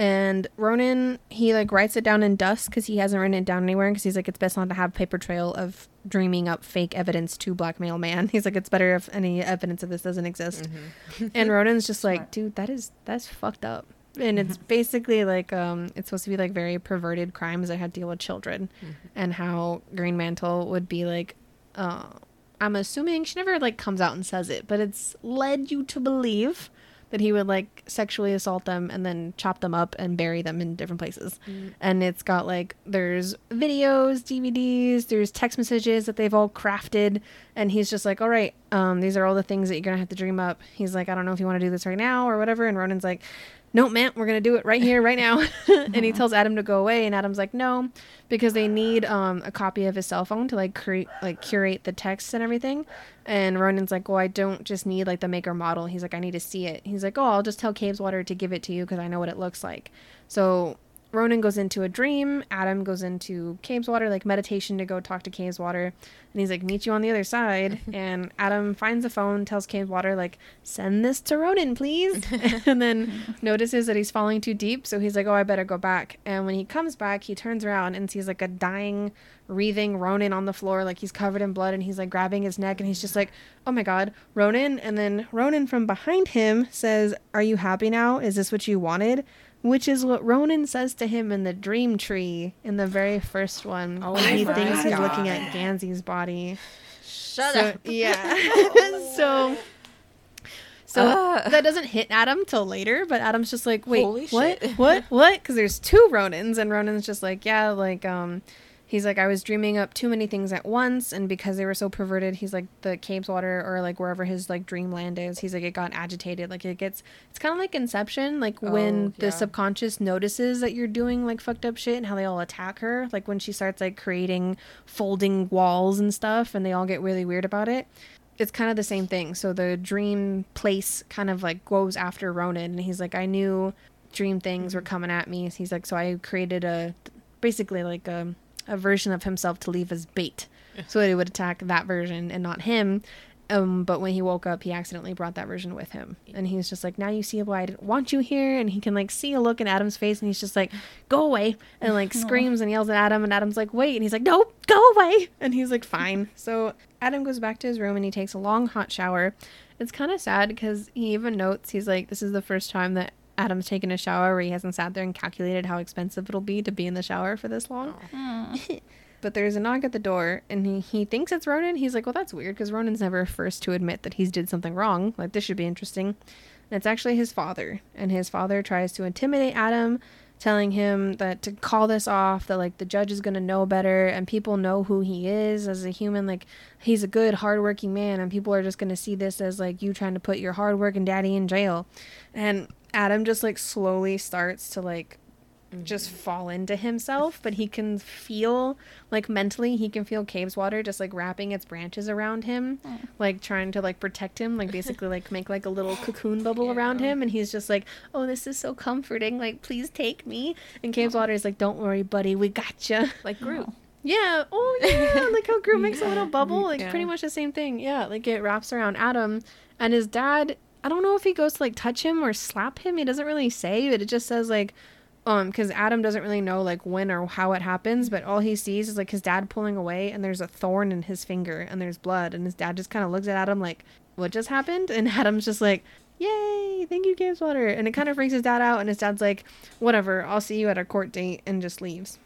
And Ronan, he like writes it down in dust because he hasn't written it down anywhere because he's like, it's best not to have paper trail of dreaming up fake evidence to blackmail man. He's like, it's better if any evidence of this doesn't exist. Mhm. And Ronan's just like, dude, that is that's fucked up. And it's basically like um it's supposed to be like very perverted crimes that had to deal with children Mhm. and how Greenmantle would be like uh I'm assuming she never like comes out and says it, but it's led you to believe that he would like sexually assault them and then chop them up and bury them in different places. Mm. And it's got like there's videos, DVDs, there's text messages that they've all crafted and he's just like, "All right, um these are all the things that you're going to have to dream up." He's like, "I don't know if you want to do this right now or whatever." And Ronan's like, "No, man, we're going to do it right here, right now." and he tells Adam to go away and Adam's like, "No," because they need um a copy of his cell phone to like create like curate the text and everything. And Ronan's like, "Well, I don't just need like the maker model." He's like, "I need to see it." He's like, "Oh, I'll just tell Cabeswater to give it to you because I know what it looks like." So Ronan goes into a dream. Adam goes into Cabeswater, like meditation to go talk to Cabeswater. And he's like, meet you on the other side. and Adam finds the phone, tells Cabeswater, like, send this to Ronan, please. and then notices that he's falling too deep. So he's like, oh, I better go back. And when he comes back, he turns around and sees like a dying, wreathing Ronan on the floor. Like he's covered in blood and he's like grabbing his neck. And he's just like, oh my God, Ronan. And then Ronan from behind him says, are you happy now? Is this what you wanted? Which is what Ronan says to him in the dream tree in the very first one. Oh when he my thinks he's looking at Gansey's body. Shut so, up. Yeah. so so Ah. that doesn't hit Adam till later, but Adam's just like, wait, Holy what? shit. What? What? Because there's two Ronans, and Ronan's just like, yeah, like, um, he's like, I was dreaming up too many things at once, and because they were so perverted, he's like, the Cabeswater or like wherever his like dreamland is, he's like, it got agitated. Like, it gets, it's kind of like Inception, like oh, when Oh, the subconscious notices that you're doing like fucked up shit and how they all attack her. Like when she starts like creating folding walls and stuff, and they all get really weird about it it's kind of the same thing. So the dream place kind of like goes after Ronan, and he's like, I knew dream things were mm. coming at me. He's like, so I created a basically like a, a version of himself to leave as bait, so that he would attack that version and not him. Um, but when he woke up, he accidentally brought that version with him, and he's just like, "Now you see why I didn't want you here." And he can like see a look in Adam's face, and he's just like, "Go away!" and like screams and yells at Adam, and Adam's like, "Wait!" and he's like, "No, go away!" and he's like, "Fine." So Adam goes back to his room and he takes a long hot shower. It's kind of sad because he even notes he's like, "This is the first time that." Adam's taken a shower where he hasn't sat there and calculated how expensive it'll be to be in the shower for this long. Oh. But there's a knock at the door, and he, he thinks it's Ronan. He's like, well, that's weird, because Ronan's never first to admit that he's did something wrong. Like, this should be interesting. And it's actually his father. And his father tries to intimidate Adam, telling him that to call this off, that, like, the judge is going to know better, and people know who he is as a human. Like, he's a good, hardworking man, and people are just going to see this as, like, you trying to put your hardworking daddy in jail. And Adam just, like, slowly starts to, like, just mm-hmm. fall into himself, but he can feel like mentally he can feel Cabeswater just like wrapping its branches around him, mm. like trying to like protect him, like basically like make like a little cocoon bubble around him, and he's just like, "Oh, this is so comforting. Like, please take me." And Cabeswater is like, "Don't worry, buddy, we got gotcha." Like Groot. Oh. Yeah. Oh yeah. like how Groot makes a little mm-hmm. bubble. Like Yeah. pretty much the same thing. Yeah. Like it wraps around Adam and his dad. I don't know if he goes to like touch him or slap him. He doesn't really say, but it just says like, um, because Adam doesn't really know like when or how it happens, but all he sees is like his dad pulling away and there's a thorn in his finger and there's blood and his dad just kind of looks at Adam like, what just happened? And Adam's just like, yay, thank you, Cabeswater. And it kind of freaks his dad out and his dad's like, whatever, I'll see you at our court date and just leaves.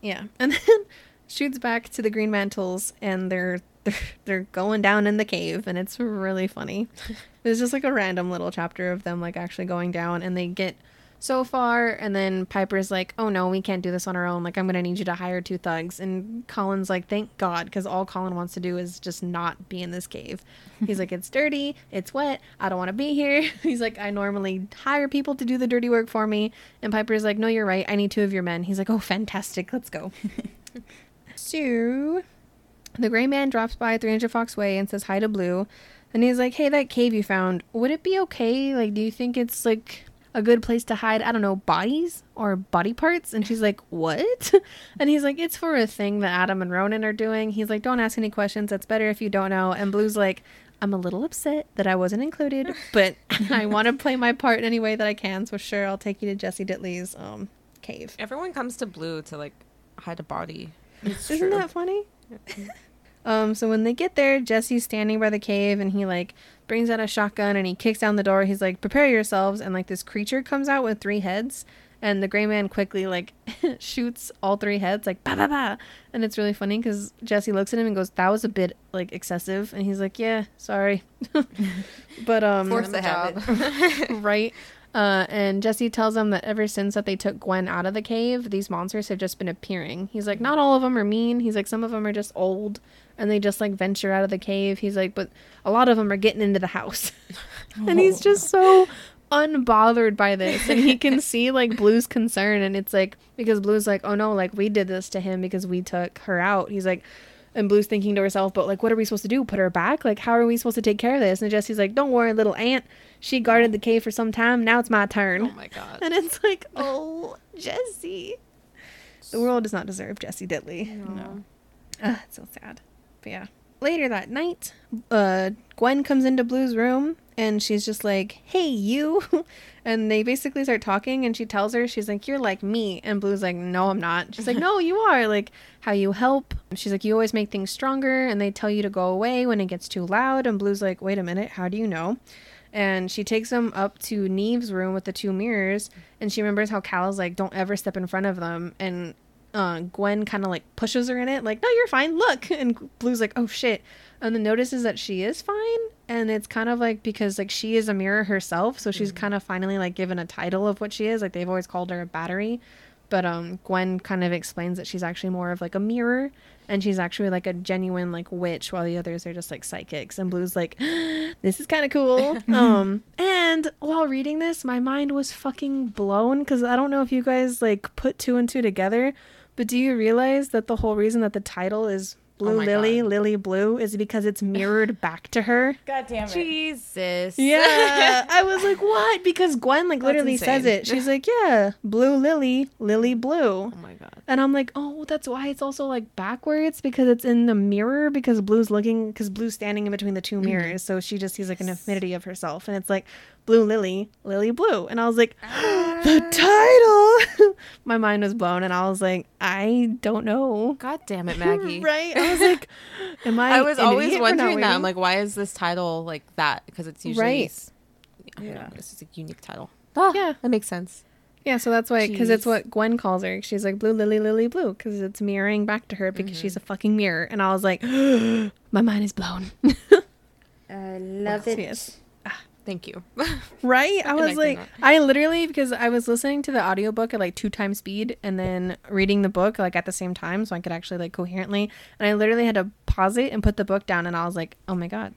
Yeah. And then shoots back to the Greenmantles and they're they're, they're going down in the cave and it's really funny. There's just like a random little chapter of them like actually going down and they get so far and then Piper's like, "Oh no, we can't do this on our own. Like I'm going to need you to hire two thugs." And Colin's like, "Thank God cuz all Colin wants to do is just not be in this cave." He's like, "It's dirty, it's wet. I don't want to be here." He's like, "I normally hire people to do the dirty work for me." And Piper's like, "No, you're right. I need two of your men." He's like, "Oh, fantastic. Let's go." So, the gray man drops by 300 Fox Way and says hi to Blue. And he's like, hey, that cave you found, would it be okay? Like, do you think it's like a good place to hide, I don't know, bodies or body parts? And she's like, what? And he's like, it's for a thing that Adam and Ronan are doing. He's like, don't ask any questions. That's better if you don't know. And Blue's like, I'm a little upset that I wasn't included, but I want to play my part in any way that I can. So, sure, I'll take you to Jesse Dittley's um, cave. Everyone comes to Blue to like hide a body. It's Isn't true. that funny? um, so when they get there, Jesse's standing by the cave and he like brings out a shotgun and he kicks down the door. He's like, "Prepare yourselves!" And like this creature comes out with three heads, and the gray man quickly like shoots all three heads like ba ba ba, and it's really funny because Jesse looks at him and goes, "That was a bit like excessive," and he's like, "Yeah, sorry," but um, Force the him a habit. right? Uh, and Jesse tells them that ever since that they took Gwen out of the cave, these monsters have just been appearing. He's like, not all of them are mean. He's like, some of them are just old, and they just like venture out of the cave. He's like, but a lot of them are getting into the house, and he's just so unbothered by this, and he can see like Blue's concern, and it's like because Blue's like, oh no, like we did this to him because we took her out. He's like. And Blue's thinking to herself, but like, what are we supposed to do? Put her back? Like, how are we supposed to take care of this? And Jesse's like, don't worry, little ant. She guarded the cave for some time. Now it's my turn. Oh my god. And it's like, oh, Jesse. The world does not deserve Jesse Dittley. No. Ah, it's so sad. But yeah. Later that night, uh, Gwen comes into Blue's room and she's just like, hey, you. and they basically start talking and she tells her, she's like, you're like me. And Blue's like, no, I'm not. She's like, no, you are. Like, how you help. She's like, you always make things stronger. And they tell you to go away when it gets too loud. And Blue's like, wait a minute, how do you know? And she takes them up to Neeve's room with the two mirrors. And she remembers how Cal's like, don't ever step in front of them. And uh, Gwen kind of like pushes her in it, like, no, you're fine, look. And Blue's like, oh shit. And then notices that she is fine. And it's kind of like because like she is a mirror herself. So she's kind of finally like given a title of what she is. Like they've always called her a battery. But um, Gwen kind of explains that she's actually more of like a mirror. And she's actually like a genuine like witch while the others are just like psychics. And Blue's like, this is kind of cool. um, and while reading this, my mind was fucking blown because I don't know if you guys like put two and two together, but do you realize that the whole reason that the title is oh blue my lily, God. lily blue is because it's mirrored back to her. God damn it. Jesus. Yeah, I was like, what? Because Gwen like literally says it. She's like, yeah, blue lily, lily blue. Oh my god. And I'm like, oh, that's why it's also like backwards because it's in the mirror because Blue's looking because Blue's standing in between the two mm-hmm. mirrors, so she just sees like an infinity of herself, and it's like blue lily, lily blue, and I was like, the title. My mind was blown, and I was like, I don't know. God damn it, Maggie. right? I was like, am I? I was an always idiot wondering that. I'm like, why is this title like that? Because it's usually Right. s- I don't Yeah. know, This is a unique title. Ah, Yeah. that makes sense. Yeah, so that's why, because it's what Gwen calls her. She's like blue lily lily blue because it's mirroring back to her because she's a fucking mirror. And I was like, my mind is blown. I love it. Yes. Thank you. Right? I was like, that. I literally, because I was listening to the audiobook at like two times speed and then reading the book like at the same time so I could actually like coherently. And I literally had to pause it and put the book down and I was like, oh my God.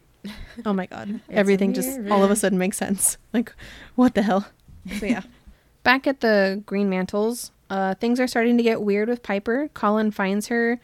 Oh my God. Everything just all of a sudden makes sense. Like, what the hell? So yeah. Back at the Greenmantles, uh, things are starting to get weird with Piper. Colin finds her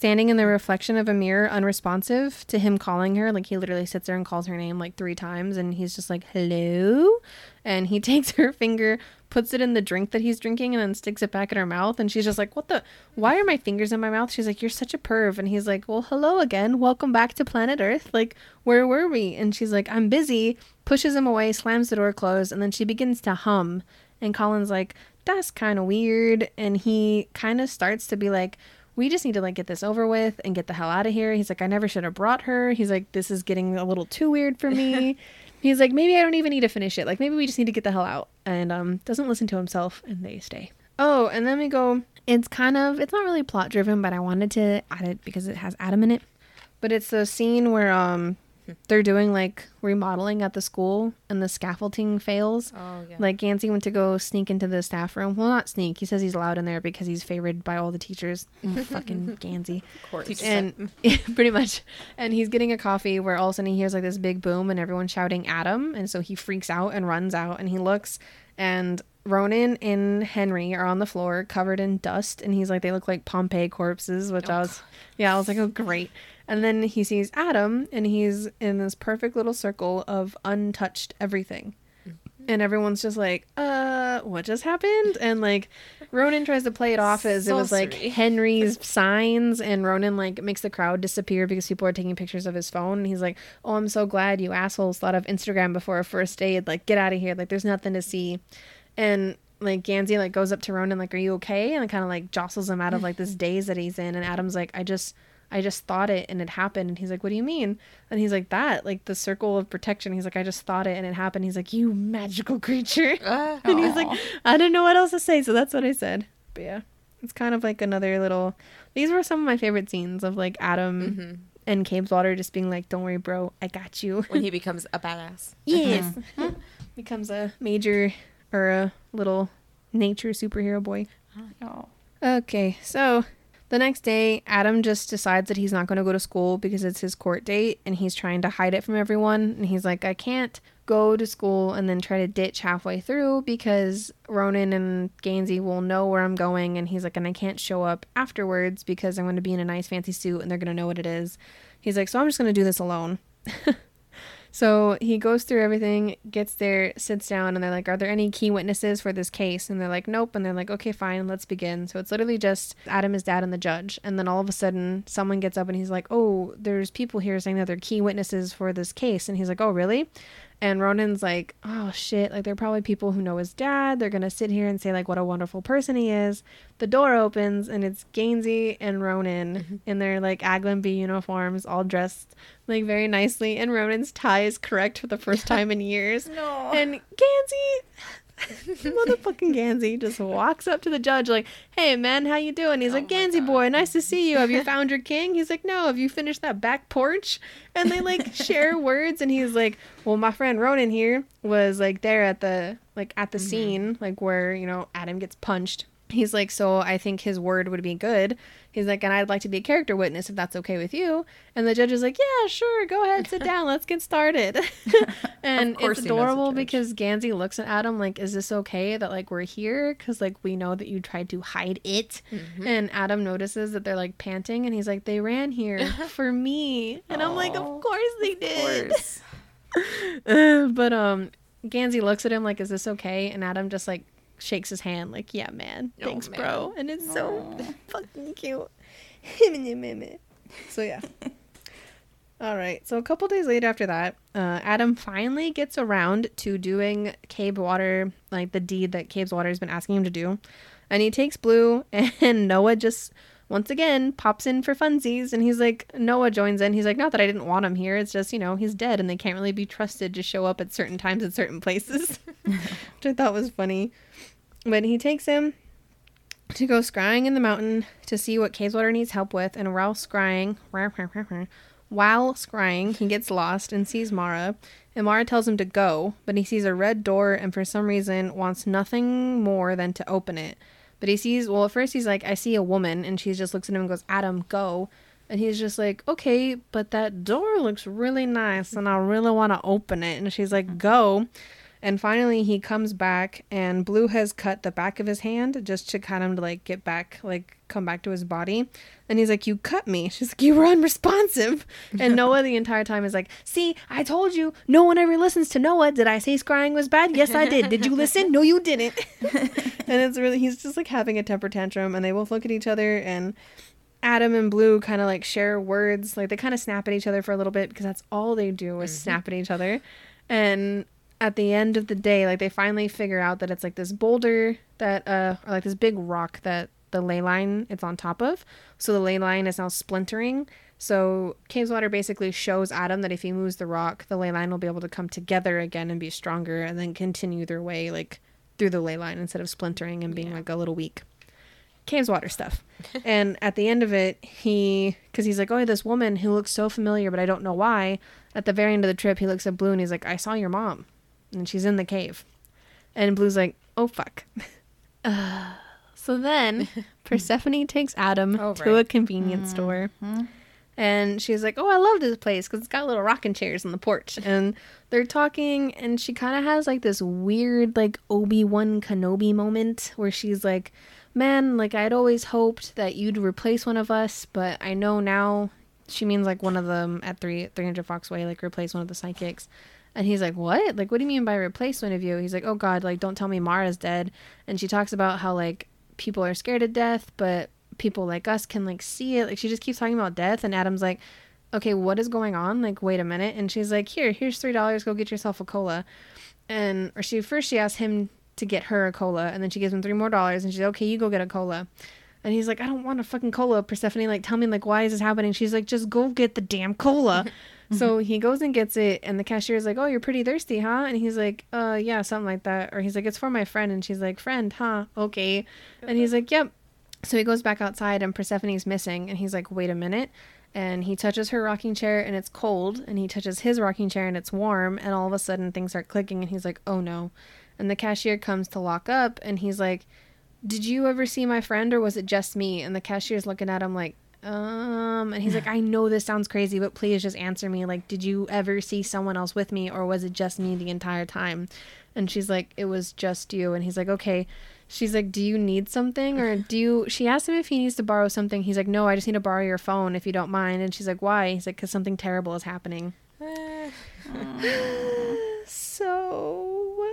standing in the reflection of a mirror, unresponsive to him calling her. Like he literally sits there and calls her name like three times, and he's just like, "Hello," and he takes her finger, puts it in the drink that he's drinking, and then sticks it back in her mouth. And she's just like, "What the? Why are my fingers in my mouth?" She's like, "You're such a perv," and he's like, "Well, hello again. Welcome back to planet Earth. Like, where were we?" And she's like, "I'm busy." Pushes him away, slams the door closed, and then she begins to hum. And Colin's like, that's kind of weird. And he kind of starts to be like, we just need to like get this over with and get the hell out of here. He's like, I never should have brought her. He's like, this is getting a little too weird for me. He's like, maybe I don't even need to finish it. Like maybe we just need to get the hell out. And um doesn't listen to himself and they stay. Oh, and then we go it's kind of it's not really plot driven, but I wanted to add it because it has Adam in it. But it's the scene where um they're doing like remodeling at the school and the scaffolding fails. Oh yeah. Like Gansey went to go sneak into the staff room. Well, not sneak. He says he's allowed in there because he's favored by all the teachers. Fucking Gansey. Of course. And pretty much. And he's getting a coffee where all of a sudden he hears like this big boom and everyone's shouting at him. And so he freaks out and runs out and he looks and Ronan and Henry are on the floor covered in dust. And he's like, they look like Pompeii corpses, which oh, I was, yeah, I was like, oh, great. And then he sees Adam and he's in this perfect little circle of untouched everything and everyone's just like, uh, what just happened? And like, Ronan tries to play it off as it was like Henry's signs, and Ronan like makes the crowd disappear because people are taking pictures of his phone. And he's like, oh, I'm so glad you assholes thought of Instagram before a first aid. Like, get out of here. Like, there's nothing to see. And like Gansey like goes up to Ronan like, are you okay? And kind of like jostles him out of like this daze that he's in. And Adam's like, I just. I just thought it and it happened. And he's like, What do you mean? And he's like, That, like the circle of protection. He's like, I just thought it and it happened. He's like, You magical creature. Ah. and he's like, I don't know what else to say. So that's what I said. But yeah, it's kind of like another little. These were some of my favorite scenes of like Adam Mhm. and Cabeswater just being like, Don't worry, bro. I got you. when he becomes a badass. yes. Becomes a major or a little nature superhero boy. Oh. Okay, so the next day, Adam just decides that he's not going to go to school because it's his court date and he's trying to hide it from everyone. And he's like, I can't go to school and then try to ditch halfway through because Ronan and Gansey will know where I'm going. And he's like, and I can't show up afterwards because I'm going to be in a nice fancy suit and they're going to know what it is. He's like, so I'm just going to do this alone. So he goes through everything, gets there, sits down, and they're like, Are there any key witnesses for this case? And they're like, Nope. And they're like, Okay, fine, let's begin. So it's literally just Adam, his dad, and the judge. And then all of a sudden, someone gets up and he's like, Oh, there's people here saying that they're key witnesses for this case. And he's like, Oh, really? And Ronan's like, Oh, shit. Like, there are probably people who know his dad. They're going to sit here and say, like, what a wonderful person he is. The door opens, and it's Gansey and Ronan mm-hmm. in their, like, Aglionby uniforms, all dressed like very nicely, and Ronan's tie is correct for the first time in years. No. And Gansey, motherfucking Gansey, just walks up to the judge like, "Hey man, how you doing?" He's oh like, Oh my "Gansey boy, nice to see you. Have you found your king?" He's like, "No. Have you finished that back porch?" And they like share words, and he's like, "Well, my friend Ronan here was like there at the like at the mm-hmm. scene, like where you know Adam gets punched." He's like, so I think his word would be good. He's like, and I'd like to be a character witness if that's okay with you. And the judge is like, yeah, sure, go ahead, sit down, let's get started. and it's he knows a adorable because Gansey looks at Adam like, "Is this okay that like we're here? Because like we know that you tried to hide it." Mm-hmm. And Adam notices that they're like panting, and he's like, "They ran here for me," and I'm like, "Of course they did." course. But um, Gansey looks at him like, "Is this okay?" And Adam just like shakes his hand, like, "Yeah, man, Oh, thanks, man. bro." And it's so fucking cute. So yeah. All right. So a couple days later after that, uh, Adam finally gets around to doing Cabeswater, like the deed that Cabeswater has been asking him to do, and he takes Blue, and Noah just once again pops in for funsies, and he's like, Noah joins in. He's like, not that I didn't want him here. It's just you know he's dead, and they can't really be trusted to show up at certain times at certain places, which I thought was funny. But he takes him to go scrying in the mountain to see what Cabeswater needs help with, and while scrying, while scrying, he gets lost and sees Maura, and Maura tells him to go, but he sees a red door and for some reason wants nothing more than to open it. But he sees, well, at first he's like, I see a woman, and she just looks at him and goes, Adam, go. And he's just like, okay, but that door looks really nice, and I really want to open it. And she's like, go. And finally, he comes back, and Blue has cut the back of his hand just to kind of like get back, like come back to his body. And he's like, "You cut me." She's like, "You were unresponsive." And Noah the entire time is like, "See, I told you. No one ever listens to Noah. Did I say scrying was bad? Yes, I did. Did you listen? No, you didn't." and it's really he's just like having a temper tantrum, and they both look at each other and. Adam and Blue kind of like share words, like they kind of snap at each other for a little bit because that's all they do is mm-hmm. snap at each other. And at the end of the day, like they finally figure out that it's like this boulder that, uh, or like this big rock that the ley line it's on top of. So the ley line is now splintering. So Cabeswater basically shows Adam that if he moves the rock, the ley line will be able to come together again and be stronger and then continue their way like through the ley line instead of splintering and being Yeah. like a little weak. Cabeswater stuff. and at the end of it, he, because he's like, oh, this woman who looks so familiar, but I don't know why. At the very end of the trip, he looks at Blue and he's like, I saw your mom, and she's in the cave. And Blue's like, oh, fuck. Uh, so then Persephone takes Adam Oh, to a convenience store. Mhm. And she's like, "Oh, I love this place because it's got little rocking chairs on the porch." And they're talking, and she kind of has like this weird, like Obi Wan Kenobi moment where she's like, "Man, like I'd always hoped that you'd replace one of us, but I know now." She means like one of them at three three hundred Fox Way, like replace one of the psychics. And he's like, "What? Like, what do you mean by replace one of you?" He's like, "Oh God, like don't tell me Maura's dead." And she talks about how like people are scared of death, but people like us can like see it. Like she just keeps talking about death, and Adam's like, "Okay, what is going on? Like, wait a minute." And she's like, "Here, here's three dollars. Go get yourself a cola." And or she first she asks him to get her a cola, and then she gives him three more dollars, and she's like, "Okay, you go get a cola." And he's like, "I don't want a fucking cola, Persephone. Like, tell me like why is this happening?" She's like, "Just go get the damn cola." so he goes and gets it, and the cashier's like, "Oh, you're pretty thirsty, huh?" And he's like, "Uh, yeah, something like that." Or he's like, "It's for my friend," and she's like, "Friend, huh? Okay." And he's like, "Yep." So he goes back outside, and Persephone's missing, and he's like, "Wait a minute." And he touches her rocking chair, and it's cold. And he touches his rocking chair, and it's warm. And all of a sudden, things start clicking, and he's like, "Oh no!" And the cashier comes to lock up, and he's like, "Did you ever see my friend, or was it just me?" And the cashier's looking at him like, um, and he's like, I know this sounds crazy, but please just answer me. Like, did you ever see someone else with me, or was it just me the entire time? And she's like, it was just you. And he's like, okay. She's like, do you need something, or do you? She asked him if he needs to borrow something. He's like, no, I just need to borrow your phone if you don't mind. And she's like, why? He's like, because something terrible is happening. Eh, So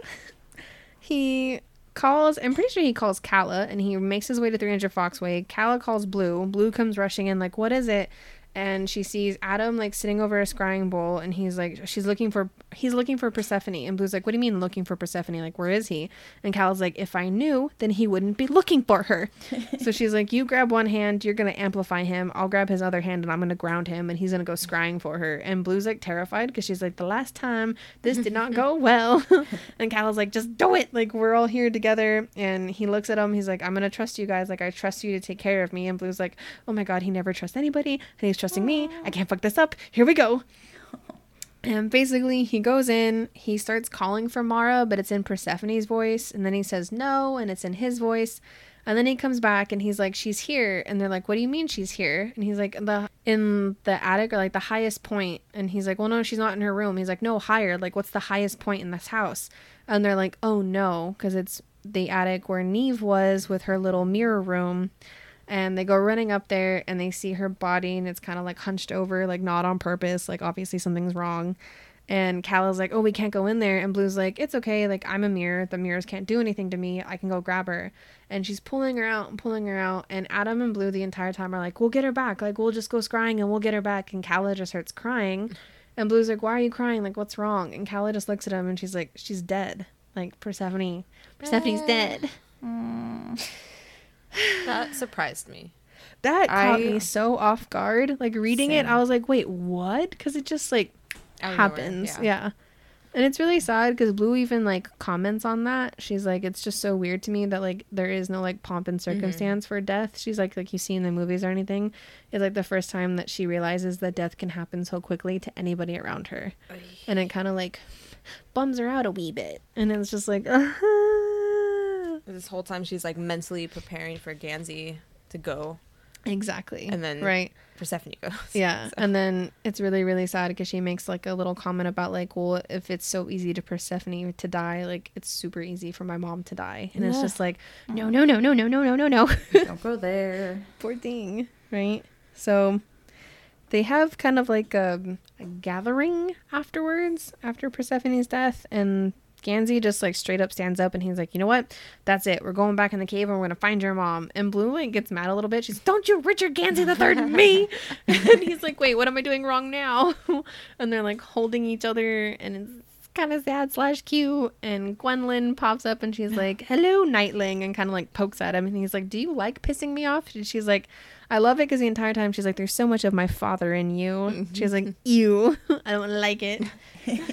he calls, I'm pretty sure he calls Calla and he makes his way to 300 Foxway. Calla calls Blue. Blue comes rushing in, like, what is it? And she sees Adam like sitting over a scrying bowl, and he's like, she's looking for, he's looking for Persephone. And Blue's like, what do you mean looking for Persephone? Like, where is he? And Cal's like, if I knew, then he wouldn't be looking for her. so she's like, you grab one hand, you're gonna amplify him. I'll grab his other hand, and I'm gonna ground him, and he's gonna go scrying for her. And Blue's like terrified because she's like, the last time this did not go well. and Cal's like, just do it. Like we're all here together. And he looks at him. He's like, I'm gonna trust you guys. Like I trust you to take care of me. And Blue's like, oh my god, he never trusts anybody, and he's trusting me. I can't fuck this up. Here we go. And basically, he goes in, he starts calling for Maura, but it's in Persephone's voice, and then he says no, and it's in his voice. And then he comes back and he's like, "She's here." And they're like, "What do you mean she's here?" And he's like, "The in the attic or like the highest point." And he's like, "Well, no, she's not in her room." He's like, "No, higher. Like, what's the highest point in this house?" And they're like, "Oh no, because it's the attic where Neeve was with her little mirror room." And they go running up there and they see her body and it's kind of like hunched over, like not on purpose. Like obviously something's wrong. And Cal is like, "Oh, we can't go in there." And Blue's like, "It's okay. Like I'm a mirror. The mirrors can't do anything to me. I can go grab her." And she's pulling her out and pulling her out. And Adam and Blue the entire time are like, "We'll get her back. Like we'll just go scrying and we'll get her back." And Calla just starts crying. And Blue's like, "Why are you crying? Like what's wrong?" And Calla just looks at him and she's like, "She's dead. Like Persephone. Persephone's dead." That surprised me. That caught I- me so off guard. Like reading it, I was like, "Wait, what?" Because it just like Out of nowhere, happens. Yeah. And it's really sad because Blue even like comments on that. She's like, it's just so weird to me that like there is no like pomp and mm-hmm. circumstance for death. She's like, like you see in the movies or anything. It's like the first time that she realizes that death can happen so quickly to anybody around her, and it kind of like bums her out a wee bit. And it's just like, uh-huh. This whole time she's like mentally preparing for Gansey to go, exactly. and then right. Persephone goes. Yeah, So- and then it's really really sad because she makes like a little comment about like, well, if it's so easy to Persephone to die, like it's super easy for my mom to die, and it's just like, no, no, no, no, no, no, no, no, no, Don't go there. poor thing, right? So they have kind of like a, a gathering afterwards after Persephone's death, and Gansey just like straight up stands up and he's like, you know what? That's it. We're going back in the cave and we're gonna find your mom. And Blue like gets mad a little bit. She's, don't you Richard Gansey the third me? and he's like, wait, what am I doing wrong now? and they're like holding each other and it's kind of sad slash cute. And Gwendolyn pops up and she's like, hello, Nightling, and kind of like pokes at him. And he's like, do you like pissing me off? And she's like, I love it because the entire time she's like, there's so much of my father in you. She's like, ew, I don't like it.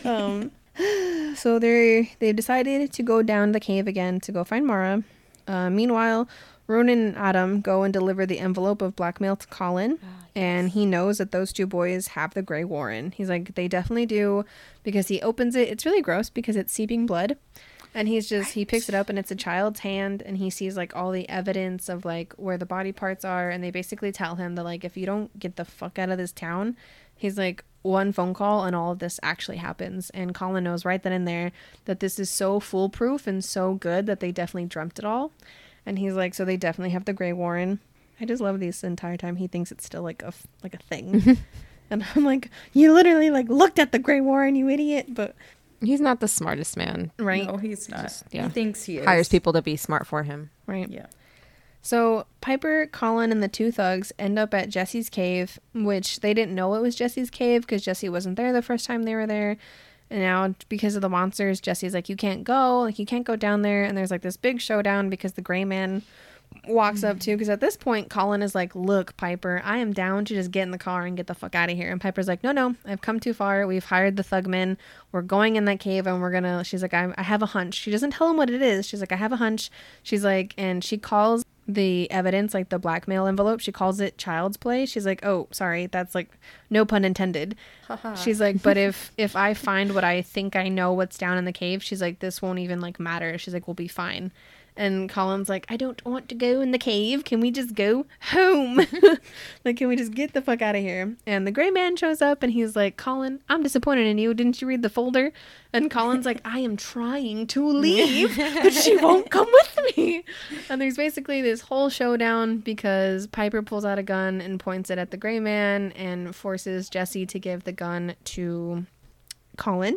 um, so they they've decided to go down the cave again to go find Maura. Uh, meanwhile, Ronan and Adam go and deliver the envelope of blackmail to Colin, and he knows that those two boys have the Greywaren. He's like, they definitely do, because he opens it. It's really gross because it's seeping blood, and he's just he picks it up and it's a child's hand, and he sees like all the evidence of like where the body parts are, and they basically tell him that like if you don't get the fuck out of this town, he's like one phone call and all of this actually happens and colin knows right then and there that this is so foolproof and so good that they definitely dreamt it all and he's like so they definitely have the Greywaren i just love this entire time he thinks it's still like a f- like a thing and i'm like you literally like looked at the Greywaren you idiot but He's not the smartest man. right No, he's not. Just- yeah. He thinks he is. Hires people to be smart for him. right Yeah. So Piper, Colin, and the two thugs end up at Jesse's cave, which they didn't know it was Jesse's cave because Jesse wasn't there the first time they were there. And now, because of the monsters, Jesse's like, "You can't go, like you can't go down there." And there's like this big showdown because the Gray Man walks up too. Because at this point, Colin is like, "Look, Piper, I am down to just get in the car and get the fuck out of here." And Piper's like, "No, no, I've come too far. We've hired the thugmen. We're going in that cave, and we're gonna." She's like, I, "I have a hunch." She doesn't tell him what it is. She's like, "I have a hunch." She's like, and she calls the evidence, like the blackmail envelope, she calls it child's play. She's like, "Oh, sorry, that's like no pun intended." She's like, "But if if I find what I think I know what's down in the cave, she's like, this won't even like matter." She's like, "We'll be fine." And Colin's like, "I don't want to go in the cave. Can we just go home? like, can we just get the fuck out of here?" And the gray man shows up and he's like, "Colin, I'm disappointed in you. Didn't you read the folder?" And Colin's like, "I am trying to leave, but she won't come with me." And there's basically this whole showdown because Piper pulls out a gun and points it at the gray man and forces Jesse to give the gun to Colin.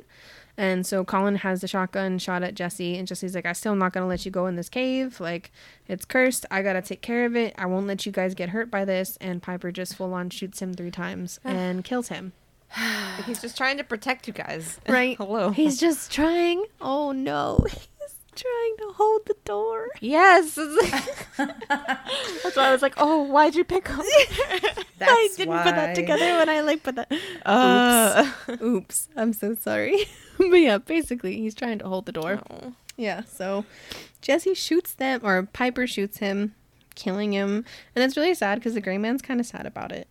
And so Colin has the shotgun shot at Jesse, and Jesse's like, I still not gonna let you go in this cave. Like, it's cursed. I gotta take care of it. I won't let you guys get hurt by this. And Piper just full on shoots him three times and kills him. He's just trying to protect you guys. Right? Hello. He's just trying. Oh no. He's trying to hold the door. yes. That's why I was like, oh, why'd you pick up? I didn't put that together when I like put that. Uh, Oops. I'm so sorry. but yeah, basically, he's trying to hold the door. oh. Yeah, so Jesse shoots them, or Piper shoots him, killing him. And it's really sad because the gray man's kind of sad about it.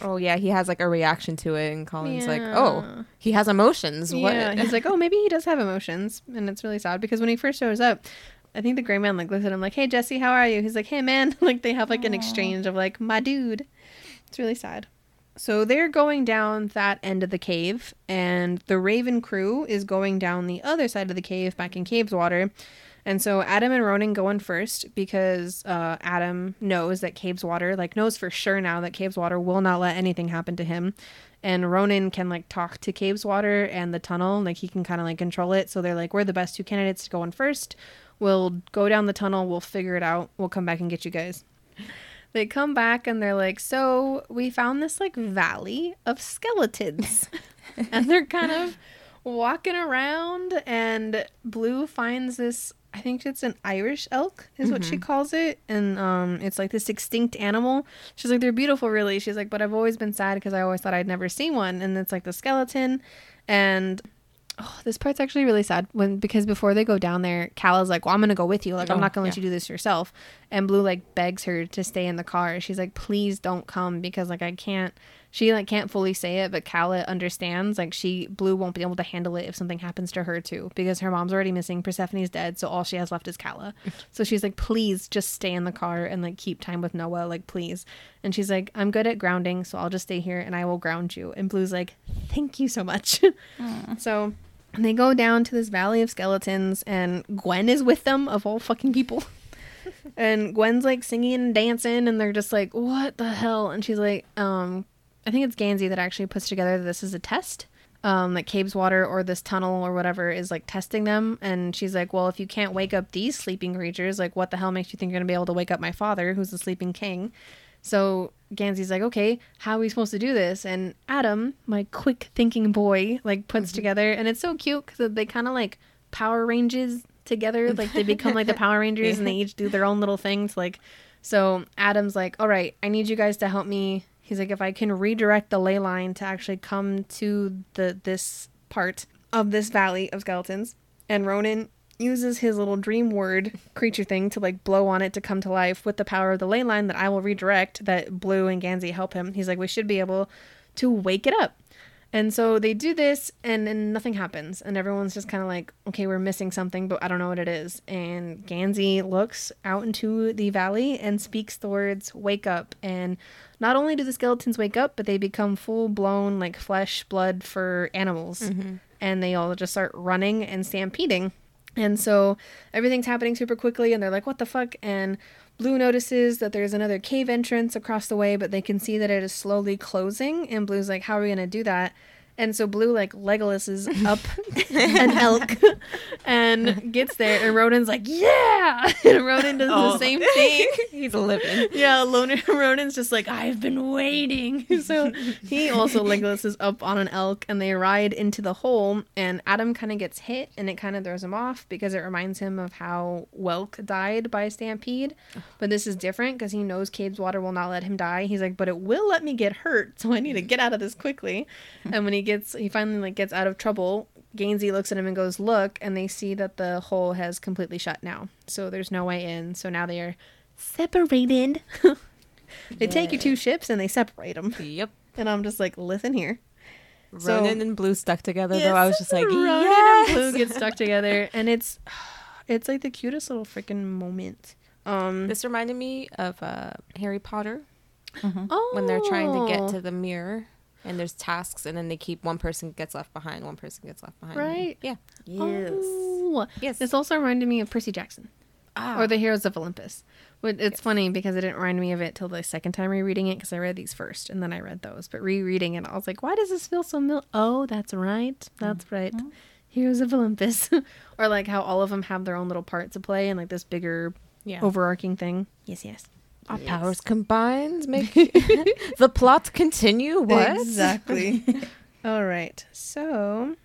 Oh, yeah, he has like a reaction to it, and Colin's like, oh, he has emotions. What? Yeah, he's like, oh, maybe he does have emotions. And it's really sad because when he first shows up, I think the gray man like looks at him like, "Hey Jesse, how are you?" He's like, "Hey man." like they have like an exchange of like, "My dude." It's really sad. So they're going down that end of the cave, and the Raven crew is going down the other side of the cave, back in Cabeswater. And so Adam and Ronan go in first because uh, Adam knows that Cabeswater, like knows for sure now that Cabeswater will not let anything happen to him. And Ronan can like talk to Cabeswater and the tunnel, like he can kind of like control it. So they're like, we're the best two candidates to go in first. We'll go down the tunnel. We'll figure it out. We'll come back and get you guys. They come back and they're like, so we found this like valley of skeletons, and they're kind of walking around and blue finds this i think it's an irish elk is what she calls it. And um it's like this extinct animal. She's like they're beautiful really. She's like but i've always been sad because i always thought i'd never see one. And it's like the skeleton. And oh, this part's actually really sad when because before they go down there Calla's like well i'm gonna go with you. Like i'm Oh, not gonna let you do this yourself. And blue like begs her to stay in the car. She's like please don't come because like i can't she like can't fully say it but Calla uh, understands. Like she blue won't be able to handle it if something happens to her too because her mom's already missing. Persephone's dead so all she has left is Calla. So she's like please just stay in the car and like keep time with noah. Like please. And she's like i'm good at grounding so i'll just stay here and i will ground you. And blue's like thank you so much. So they go down to this valley of skeletons and gwen is with them of all fucking people and Gwen's like singing and dancing, and they're just like, "What the hell?" And she's like, "Um, I think it's Gansey that actually puts together that this is a test, um, like Cabeswater or this tunnel or whatever is like testing them." And she's like, "Well, if you can't wake up these sleeping creatures, like, what the hell makes you think you're gonna be able to wake up my father, who's the sleeping king?" So Gansey's like, "Okay, how are we supposed to do this?" And Adam, my quick thinking boy, like puts mm-hmm. together, and it's so cute because they kind of like Power Ranges together. Like they become like the Power Rangers and they each do their own little things. Like, so Adam's like, all right, I need you guys to help me. He's like, if I can redirect the ley line to actually come to the this part of this valley of skeletons, and Ronan uses his little dream word creature thing to like blow on it to come to life with the power of the ley line that I will redirect that Blue and Gansey help him. He's like, we should be able to wake it up. And so they do this, and then nothing happens, and everyone's just kind of like, "Okay, we're missing something, but I don't know what it is." And Gansey looks out into the valley and speaks the words "wake up." And not only do the skeletons wake up, but they become full blown like flesh, blood, for animals, mm-hmm. and they all just start running and stampeding. And so everything's happening super quickly, and they're like, "What the fuck?" And Blue notices that there's another cave entrance across the way, but they can see that it is slowly closing. And Blue's like, "How are we gonna do that?" And so Blue like Legolas is up an elk and gets there, and Ronan's like, "Yeah!" And Ronan does Oh. the same thing. He's living. Yeah, Loner Ronan's just like, I've been waiting. So he also Legolas is up on an elk and they ride into the hole and Adam kind of gets hit and it kind of throws him off because it reminds him of how Whelk died by a stampede. But this is different because he knows Cabeswater will not let him die. He's like, but it will let me get hurt, so I need to get out of this quickly. and when he gets, he finally like gets out of trouble. Gansey looks at him and goes, "Look!" And they see that the hole has completely shut now, so there's no way in. So now they are separated. they take your two ships and they separate them. Yep. And I'm just like, listen here. So- Ronan and Blue stuck together though. I was just like, Ronan yes. and Blue get stuck together, and it's it's like the cutest little freaking moment. Um, This reminded me of uh, Harry Potter oh, when they're trying to get to the mirror and there's tasks and then they keep one person gets left behind, one person gets left behind. Right. Yeah. Oh. Yes. This also reminded me of Percy Jackson Ah. or the Heroes of Olympus. It's funny because it didn't remind me of it till the second time rereading it because I read these first and then I read those. But rereading it, I was like, why does this feel so mil? Oh, that's right. That's right. Heroes of Olympus, or like how all of them have their own little part to play and like this bigger yeah. overarching thing. Yes, yes. Our powers combined make the plot continue. What? Exactly. All right. So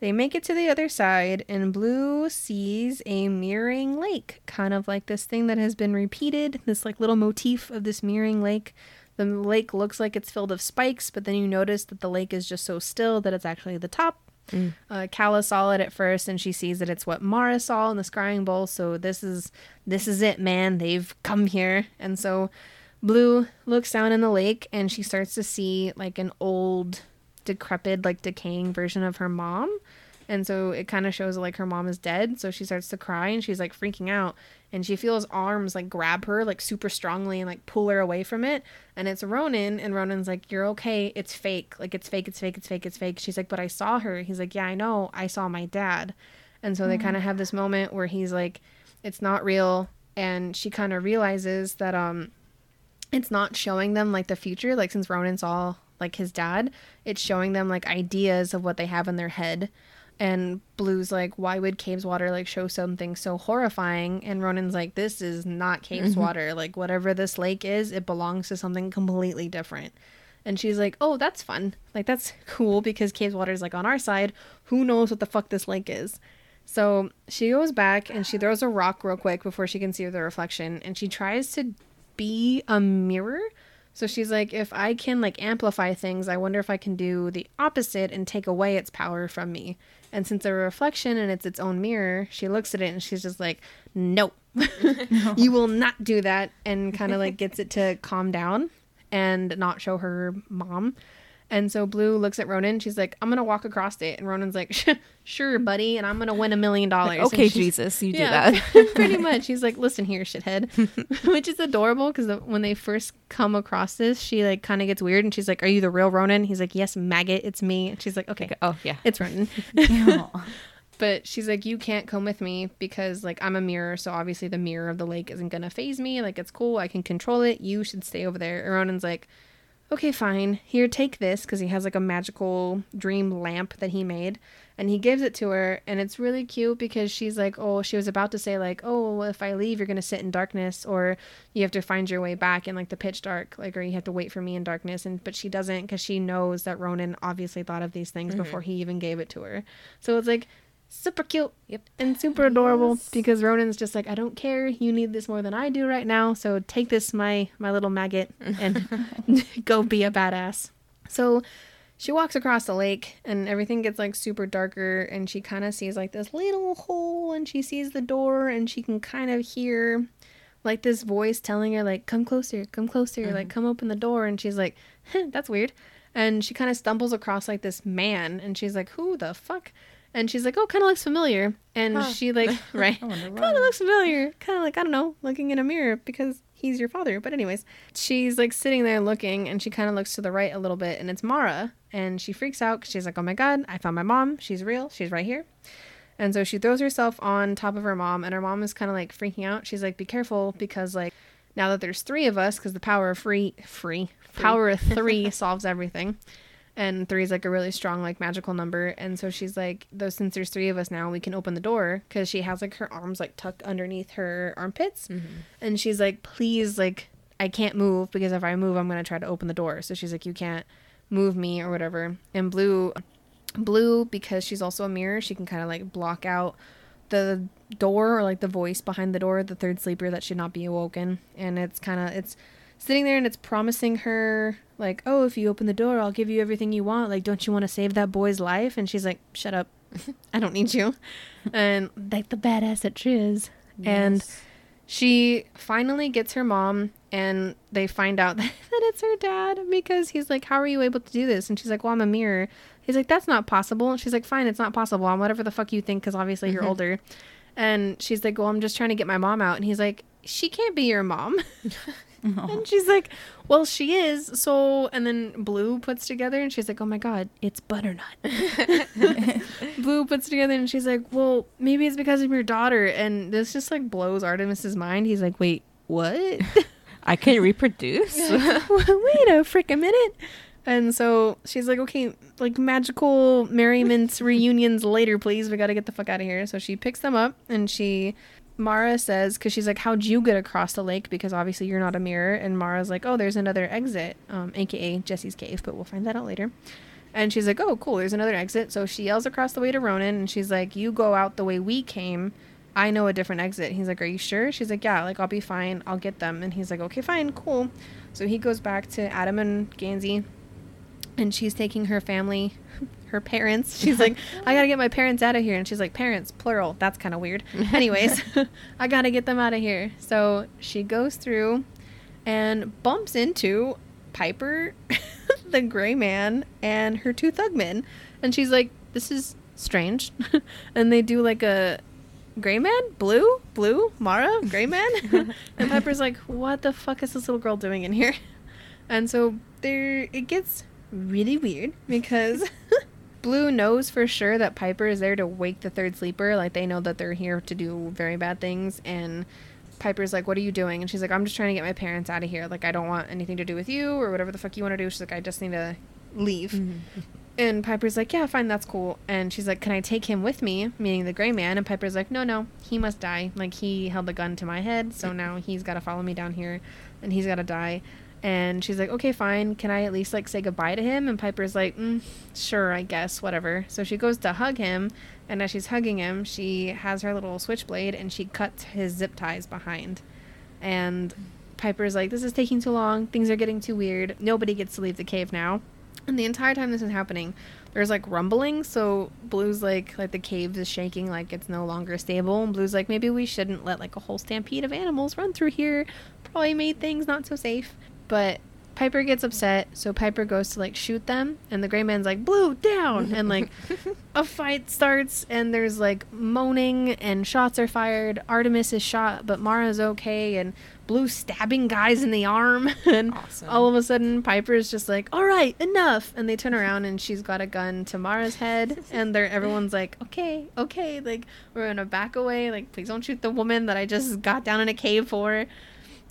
they make it to the other side, and Blue sees a mirroring lake, kind of like this thing that has been repeated. This like little motif of this mirroring lake. The lake looks like it's filled of spikes, but then you notice that the lake is just so still that it's actually the top. Mm. Uh, Calla saw it at first, and she sees that it's what Maura saw in the scrying bowl. So this is this is it, man. They've come here, and so Blue looks down in the lake, and she starts to see like an old, decrepit, like decaying version of her mom. And so it kind of shows like her mom is dead. So she starts to cry and she's like freaking out. And she feels arms like grab her like super strongly and like pull her away from it. And it's Ronan. And Ronan's like, You're okay. It's fake. Like, it's fake. It's fake. It's fake. It's fake. She's like, But I saw her. He's like, Yeah, I know. I saw my dad. And so they kind of have this moment where he's like, It's not real. And she kind of realizes that, um, it's not showing them like the future like since ronan saw like his dad it's showing them like ideas of what they have in their head and blue's like why would Cabeswater like show something so horrifying? And ronan's like this is not caves mm-hmm. water. Like whatever this lake is it belongs to something completely different. And she's like oh that's fun. Like that's cool because Cabeswater is like on our side. Who knows what the fuck this lake is? So she goes back and she throws a rock real quick before she can see the reflection and she tries to be a mirror. So she's like, if I can like amplify things, I wonder if I can do the opposite and take away its power from me. And since a reflection and it's its own mirror, she looks at it and she's just like, nope, you will not do that. And kind of like gets it to calm down and not show her mom. And so Blue looks at Ronan. She's like, I'm going to walk across it. And Ronan's like, sure, buddy. And I'm going to win a million dollars. Okay, Jesus, you do yeah, that. pretty much. He's like, listen here, shithead, which is adorable because when they first come across this, she like kind of gets weird and she's like, "Are you the real Ronan?" He's like, "Yes, maggot, it's me." And she's like, "Okay, oh yeah. it's Ronan." But she's like, "You can't come with me because like I'm a mirror, so obviously the mirror of the lake isn't gonna phase me. Like it's cool, I can control it. You should stay over there." And Ronan's like. Okay, fine. Here, take this because he has like a magical dream lamp that he made and he gives it to her and it's really cute because she's like oh she was about to say like oh if i leave you're going to sit in darkness or you have to find your way back in like the pitch dark like or you have to wait for me in darkness and but she doesn't because she knows that ronan obviously thought of these things mm-hmm. before he even gave it to her so it's like super cute. Yep. and super adorable because ronan's just like i don't care. You need this more than i do right now. So take this my my little maggot and go be a badass. So she walks across the lake and everything gets like super darker and she kind of sees like this little hole and she sees the door and she can kind of hear like this voice telling her like come closer come closer like mm-hmm. come open the door. And she's like that's weird. And she kind of stumbles across like this man and she's like who the fuck and she's like oh kind of looks familiar. And Huh. she like right kind of looks familiar. Kind of like i don't know looking in a mirror because he's your father. But anyways she's like sitting there looking and she kind of looks to the right a little bit and it's Maura. And she freaks out because she's like oh my god i found my mom. She's real. She's right here. And so she throws herself on top of her mom and her mom is kind of like freaking out. She's like be careful because like now that there's three of us because the power of free free. power of three solves everything and three is like a really strong like magical number. And so she's like though since there's three of us now we can open the door because she has like her arms like tucked underneath her armpits. Mm-hmm. And she's like please like i can't move because if i move i'm going to try to open the door. So she's like you can't move me or whatever. And blue blue because she's also a mirror she can kind of like block out the door or like the voice behind the door the third sleeper that should not be awoken. And it's kind of it's sitting there and it's promising her like oh if you open the door i'll give you everything you want. Like don't you want to save that boy's life? And she's like shut up. I don't need you. And like the badass that she is. And she finally gets her mom and they find out that it's her dad because he's like how are you able to do this? And she's like well i'm a mirror. He's like that's not possible. And she's like fine it's not possible. I'm whatever the fuck you think because obviously you're mm-hmm. older. And she's like well i'm just trying to get my mom out. And he's like she can't be your mom and oh. she's like well she is. So and then blue puts together and she's like oh my god it's butternut. Blue puts together and she's like well maybe it's because of your daughter. And this just like blows Artemus's mind. He's like wait what? I can reproduce. wait a freaking minute. And so she's like okay like magical merriments reunions later please. We gotta get the fuck out of here. So she picks them up and she Maura says because she's like how'd you get across the lake because obviously you're not a mirror and Maura's like oh there's another exit um, aka jesse's cave but we'll find that out later and she's like oh cool there's another exit so she yells across the way to ronan and she's like you go out the way we came I know a different exit. He's like, Are you sure? She's like, Yeah, like I'll be fine. I'll get them. And he's like, Okay, fine, cool. So he goes back to Adam and Gansey and she's taking her family, her parents. She's like, I gotta get my parents out of here. And she's like, Parents, plural. That's kind of weird. Anyways, I gotta get them out of here. So she goes through and bumps into Piper, the gray man, and her two thugmen. And she's like, This is strange. and they do like a gray man, blue, blue, Maura, gray man. and Piper's like, what the fuck is this little girl doing in here? And so there, it gets really weird because Blue knows for sure that Piper is there to wake the third sleeper. Like they know that they're here to do very bad things. And Piper's like, "What are you doing?" And she's like, "I'm just trying to get my parents out of here. Like I don't want anything to do with you or whatever the fuck you want to do." She's like, "I just need to leave." Mm-hmm. And Piper's like, "Yeah, fine, that's cool." And she's like, "Can I take him with me?" Meaning the gray man. And Piper's like, "No, no, he must die. Like he held the gun to my head, so now he's got to follow me down here, and he's got to die." And she's like, "Okay, fine. Can I at least like say goodbye to him?" And Piper's like, mm, "Sure, I guess, whatever." So she goes to hug him, and as she's hugging him, she has her little switchblade and she cuts his zip ties behind. And Piper's like, "This is taking too long. Things are getting too weird. Nobody gets to leave the cave now." And the entire time this is happening, there's like rumbling. So Blue's like, like the cave is shaking, like it's no longer stable. And Blue's like, maybe we shouldn't let like a whole stampede of animals run through here. Probably made things not so safe. But Piper gets upset, so Piper goes to like shoot them, and the gray man's like, Blue, down! And like a fight starts, and there's like moaning, and shots are fired. Artemus is shot, but Maura's okay, and Blue stabbing guys in the arm. and Awesome. all of a sudden, Piper's just like, All right, enough! And they turn around, and she's got a gun to Maura's head, and they're everyone's like, Okay, okay, like we're gonna back away, like please don't shoot the woman that I just got down in a cave for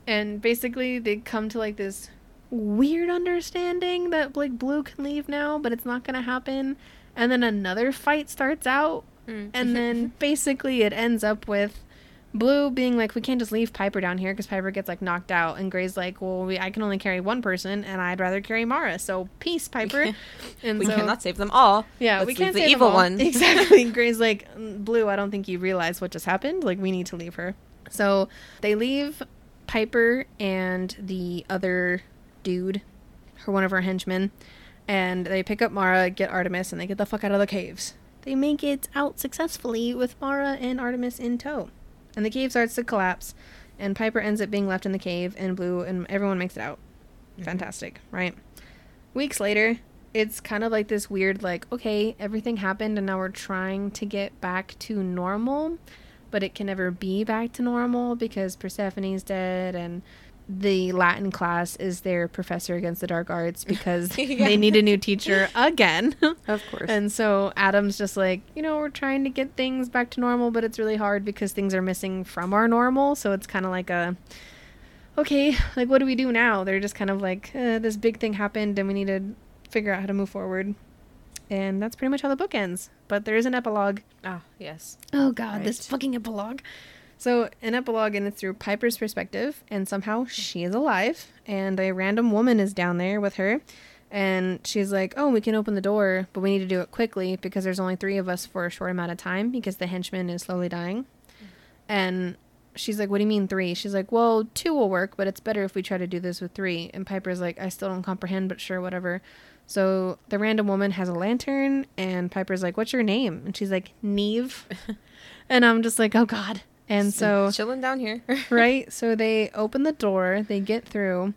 and basically they come to like this weird understanding that like blue can leave now but it's not gonna happen and then another fight starts out Mm. and then basically it ends up with blue being like we can't just leave piper down here because piper gets like knocked out and gray's like well we, i can only carry one person and i'd rather carry Maura so peace piper and we so cannot save them all. yeah, Let's we can't the save them evil one. Exactly. Gray's like, "Mm, Blue, I don't think you realize what just happened. Like, we need to leave her. So they leave Piper and the other dude, her one of her henchmen, and they pick up Maura, get Artemus, and they get the fuck out of the caves. They make it out successfully with Maura and Artemus in tow. And the cave starts to collapse, and Piper ends up being left in the cave, and Blue and everyone makes it out. Mm-hmm. Fantastic, right? Weeks later, it's kind of like this weird, like, okay, everything happened, and now we're trying to get back to normal, but it can never be back to normal because Persephone's dead, and the Latin class is their professor against the dark arts because Yeah. they need a new teacher again. Of course. And so Adam's just like, you know, we're trying to get things back to normal, but it's really hard because things are missing from our normal. So it's kind of like a, okay, like what do we do now? They're just kind of like, uh, this big thing happened and we need to figure out how to move forward. And that's pretty much how the book ends. But there is an epilogue. Ah, yes. Oh god, this fucking epilogue. So an epilogue and it's through Piper's perspective and somehow she is alive and a random woman is down there with her and she's like, "Oh, we can open the door, but we need to do it quickly because there's only 3 of us for a short amount of time because the henchman is slowly dying." And she's like, "What do you mean 3?" She's like, "Well, 2 will work, but it's better if we try to do this with 3." And Piper's like, "I still don't comprehend, but sure, whatever." So the random woman has a lantern, and Piper's like, "What's your name?" And she's like, "Neeve," and I'm just like, "Oh God!" And so, chilling down here. right, so they open the door, they get through,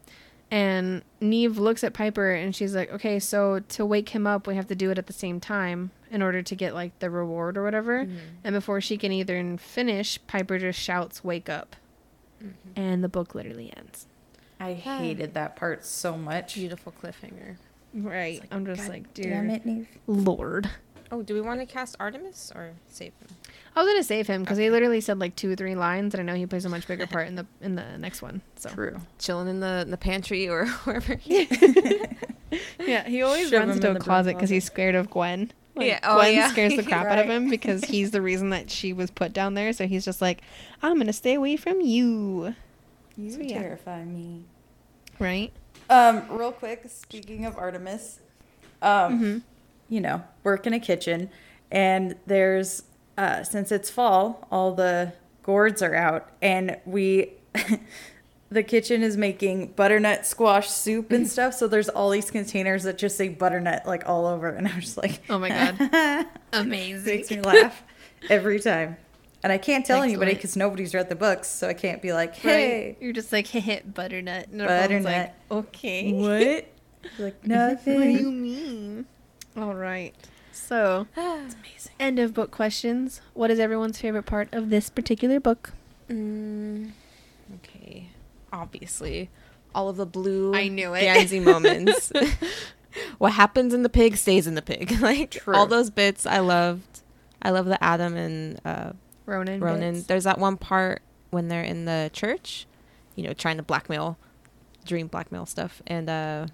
and Neeve looks at Piper, and she's like, "Okay, so to wake him up, we have to do it at the same time in order to get like the reward or whatever." Mm-hmm. And before she can even finish, Piper just shouts, "Wake up!" Mm-hmm. And the book literally ends. I hated that part so much. Beautiful cliffhanger. Right. like, I'm just God like, dear Damn it, Neeve. Lord. Oh, do we want to cast Artemus or save him? I was gonna save him because he literally said like two or three lines, and I know he plays a much bigger part in the in the next one. So True. Chilling in the, in the pantry or wherever. yeah, he always Shove runs to a the closet because he's scared of Gwen. Like, Yeah, oh, Gwen yeah. scares the crap out of him because he's the reason that she was put down there. So he's just like, I'm gonna stay away from you, You So, yeah. terrify me. right? Um, real quick, speaking of Artemus, um, Mm-hmm. you know, work in a kitchen, and there's uh, since it's fall, all the gourds are out, and we. The kitchen is making butternut squash soup and stuff, so there's all these containers that just say butternut like all over, and I'm just like, Oh my god, amazing! makes me laugh every time. And I can't tell anybody because nobody's read the books, so I can't be like, Right? "Hey, You're just like hit butternut. And Butternut. Like, okay. what?" like nothing. What do you mean? All right. So, It's amazing. end of book questions. What is everyone's favorite part of this particular book? Mm, okay. Obviously, all of the blue I knew it. Gansey moments. what happens in the pig stays in the pig. like True. all those bits I loved. I love the Adam and uh, Ronan. Ronan. bits. There's that one part when they're in the church, you know, trying to blackmail, dream blackmail stuff. And uh,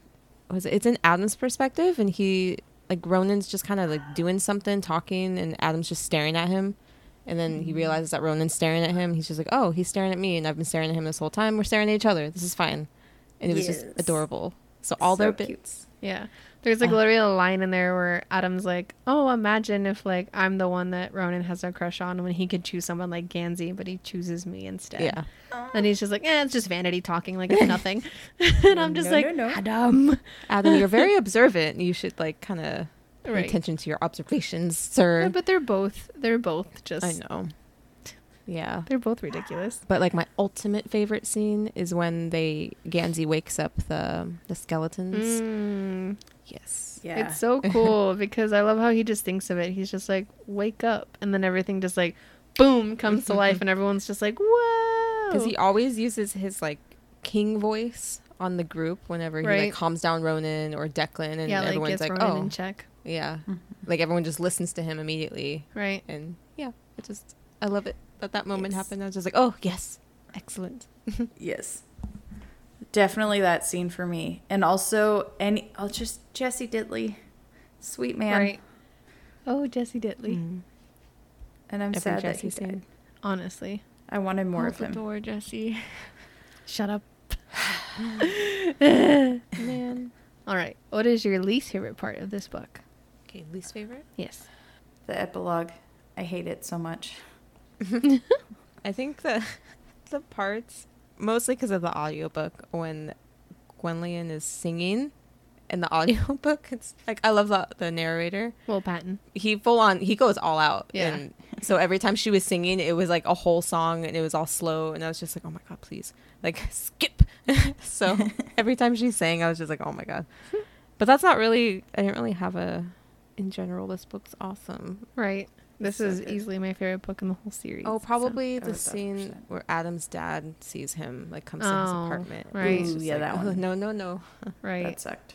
was it? It's in Adam's perspective, and he like Ronan's just kind of like doing something, talking, and Adam's just staring at him. And then he realizes that Ronan's staring at him. He's just like, "Oh, he's staring at me, and I've been staring at him this whole time. We're staring at each other. This is fine." And it was Yes. just adorable. So all So their cute. bits. Yeah. There's like Ah. literally a line in there where Adam's like, "Oh, imagine if like I'm the one that Ronan has a crush on when he could choose someone like Gansey, but he chooses me instead." Yeah. And he's just like, "Eh, it's just vanity talking, like it's nothing." and I'm just No, like, no, no. "Adam." Adam, you're very observant. You should like kind of pay Right. attention to your observations, Yeah, sir. but they're both they're both just I know. Yeah. they're both ridiculous. But like my ultimate favorite scene is when they Gansey wakes up the the skeletons. Mm. Yes. Yeah. It's so cool because I love how he just thinks of it. He's just like, "Wake up," and then everything just like, boom, comes to life, and everyone's just like, "Whoa!" Because he always uses his like king voice on the group whenever he Right. like calms down Ronan or Declan, and yeah, like everyone's gets like, Ronan "Oh, in check, yeah," Mhm. like everyone just listens to him immediately, right? and yeah, it just I love it that that moment Yes. happened. I was just like, "Oh yes, excellent." Yes. Definitely that scene for me. And also any I'll just Jesse Dittley. Sweet man. Right. Oh, Jesse Dittley. Mm. And I'm Every sad that Jesse he died. Honestly. I wanted more Hold of the him. door, Jesse. Shut up. Man. All right. What is your least favorite part of this book? Okay, least favorite. Yes. The epilogue. I hate it so much. I think the the parts mostly because of the audiobook when Gwenllian is singing in the audiobook. It's like I love the the narrator. Will Patton. he full on he goes all out. Yeah. and so every time she was singing it was like a whole song and it was all slow. And I was just like oh my god please. Like skip. So every time she sang I was just like oh my god. But that's not really I didn't really have a in general this book's awesome. Right. This So is good. easily my favorite book in the whole series. Oh, probably Oh, the scene where Adam's dad sees him, like comes to his Oh, apartment. right. Ooh, yeah, like, that "Oh, one. No, no, no. right. That sucked.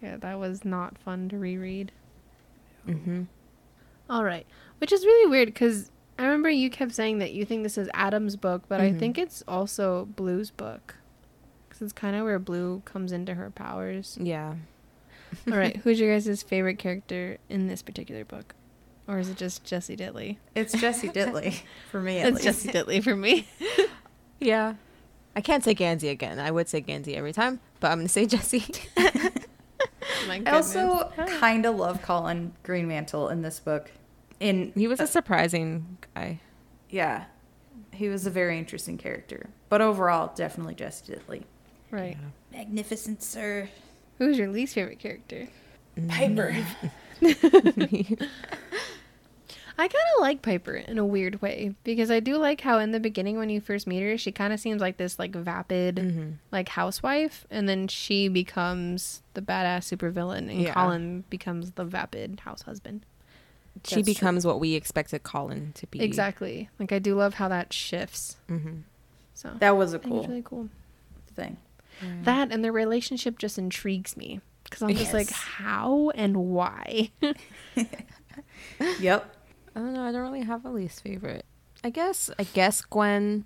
yeah, that was not fun to reread. Mm-hmm. All right. Which is really weird because I remember you kept saying that you think this is Adam's book, but I Mhm. think it's also Blue's book. Because it's kind of where Blue comes into her powers. Yeah. All right. Who's your guys' favorite character in this particular book? Or is it just Jesse Dittley? It's Jesse Dittley for me at It's least. Jesse Dittley for me. Yeah. I can't say Gansey again. I would say Gansey every time, but I'm going to say Jesse. I also kind of love Colin Greenmantle in this book. In he was a uh, surprising guy. yeah, he was a very interesting character. But overall, definitely Jesse Ditley. Right. Magnificent sir. Who's your least favorite character? Piper. I kind of like Piper in a weird way because I do like how in the beginning when you first meet her, she kind of seems like this like vapid mm-hmm. like housewife, and then she becomes the badass supervillain, and Yeah. Colin becomes the vapid house husband. She That's true. becomes what we expected Colin to be. Exactly. Like I do love how that shifts. Mm-hmm. So That was a cool it's really cool. thing. That and their relationship just intrigues me because I'm just like, how and why? Yep. I don't know. I don't really have a least favorite. I guess. I guess Gwen,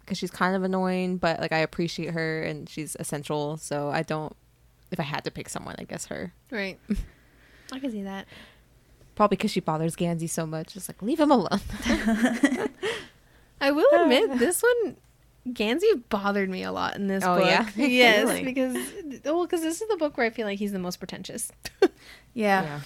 because she's kind of annoying, but like I appreciate her and she's essential. So I don't. If I had to pick someone, I guess her. right. I can see that. Probably because she bothers Gansey so much. Just like leave him alone. I will admit this one, Gansey bothered me a lot in this Oh, book. yeah? yes, Really? because well, because this is the book where I feel like he's the most pretentious, Yeah.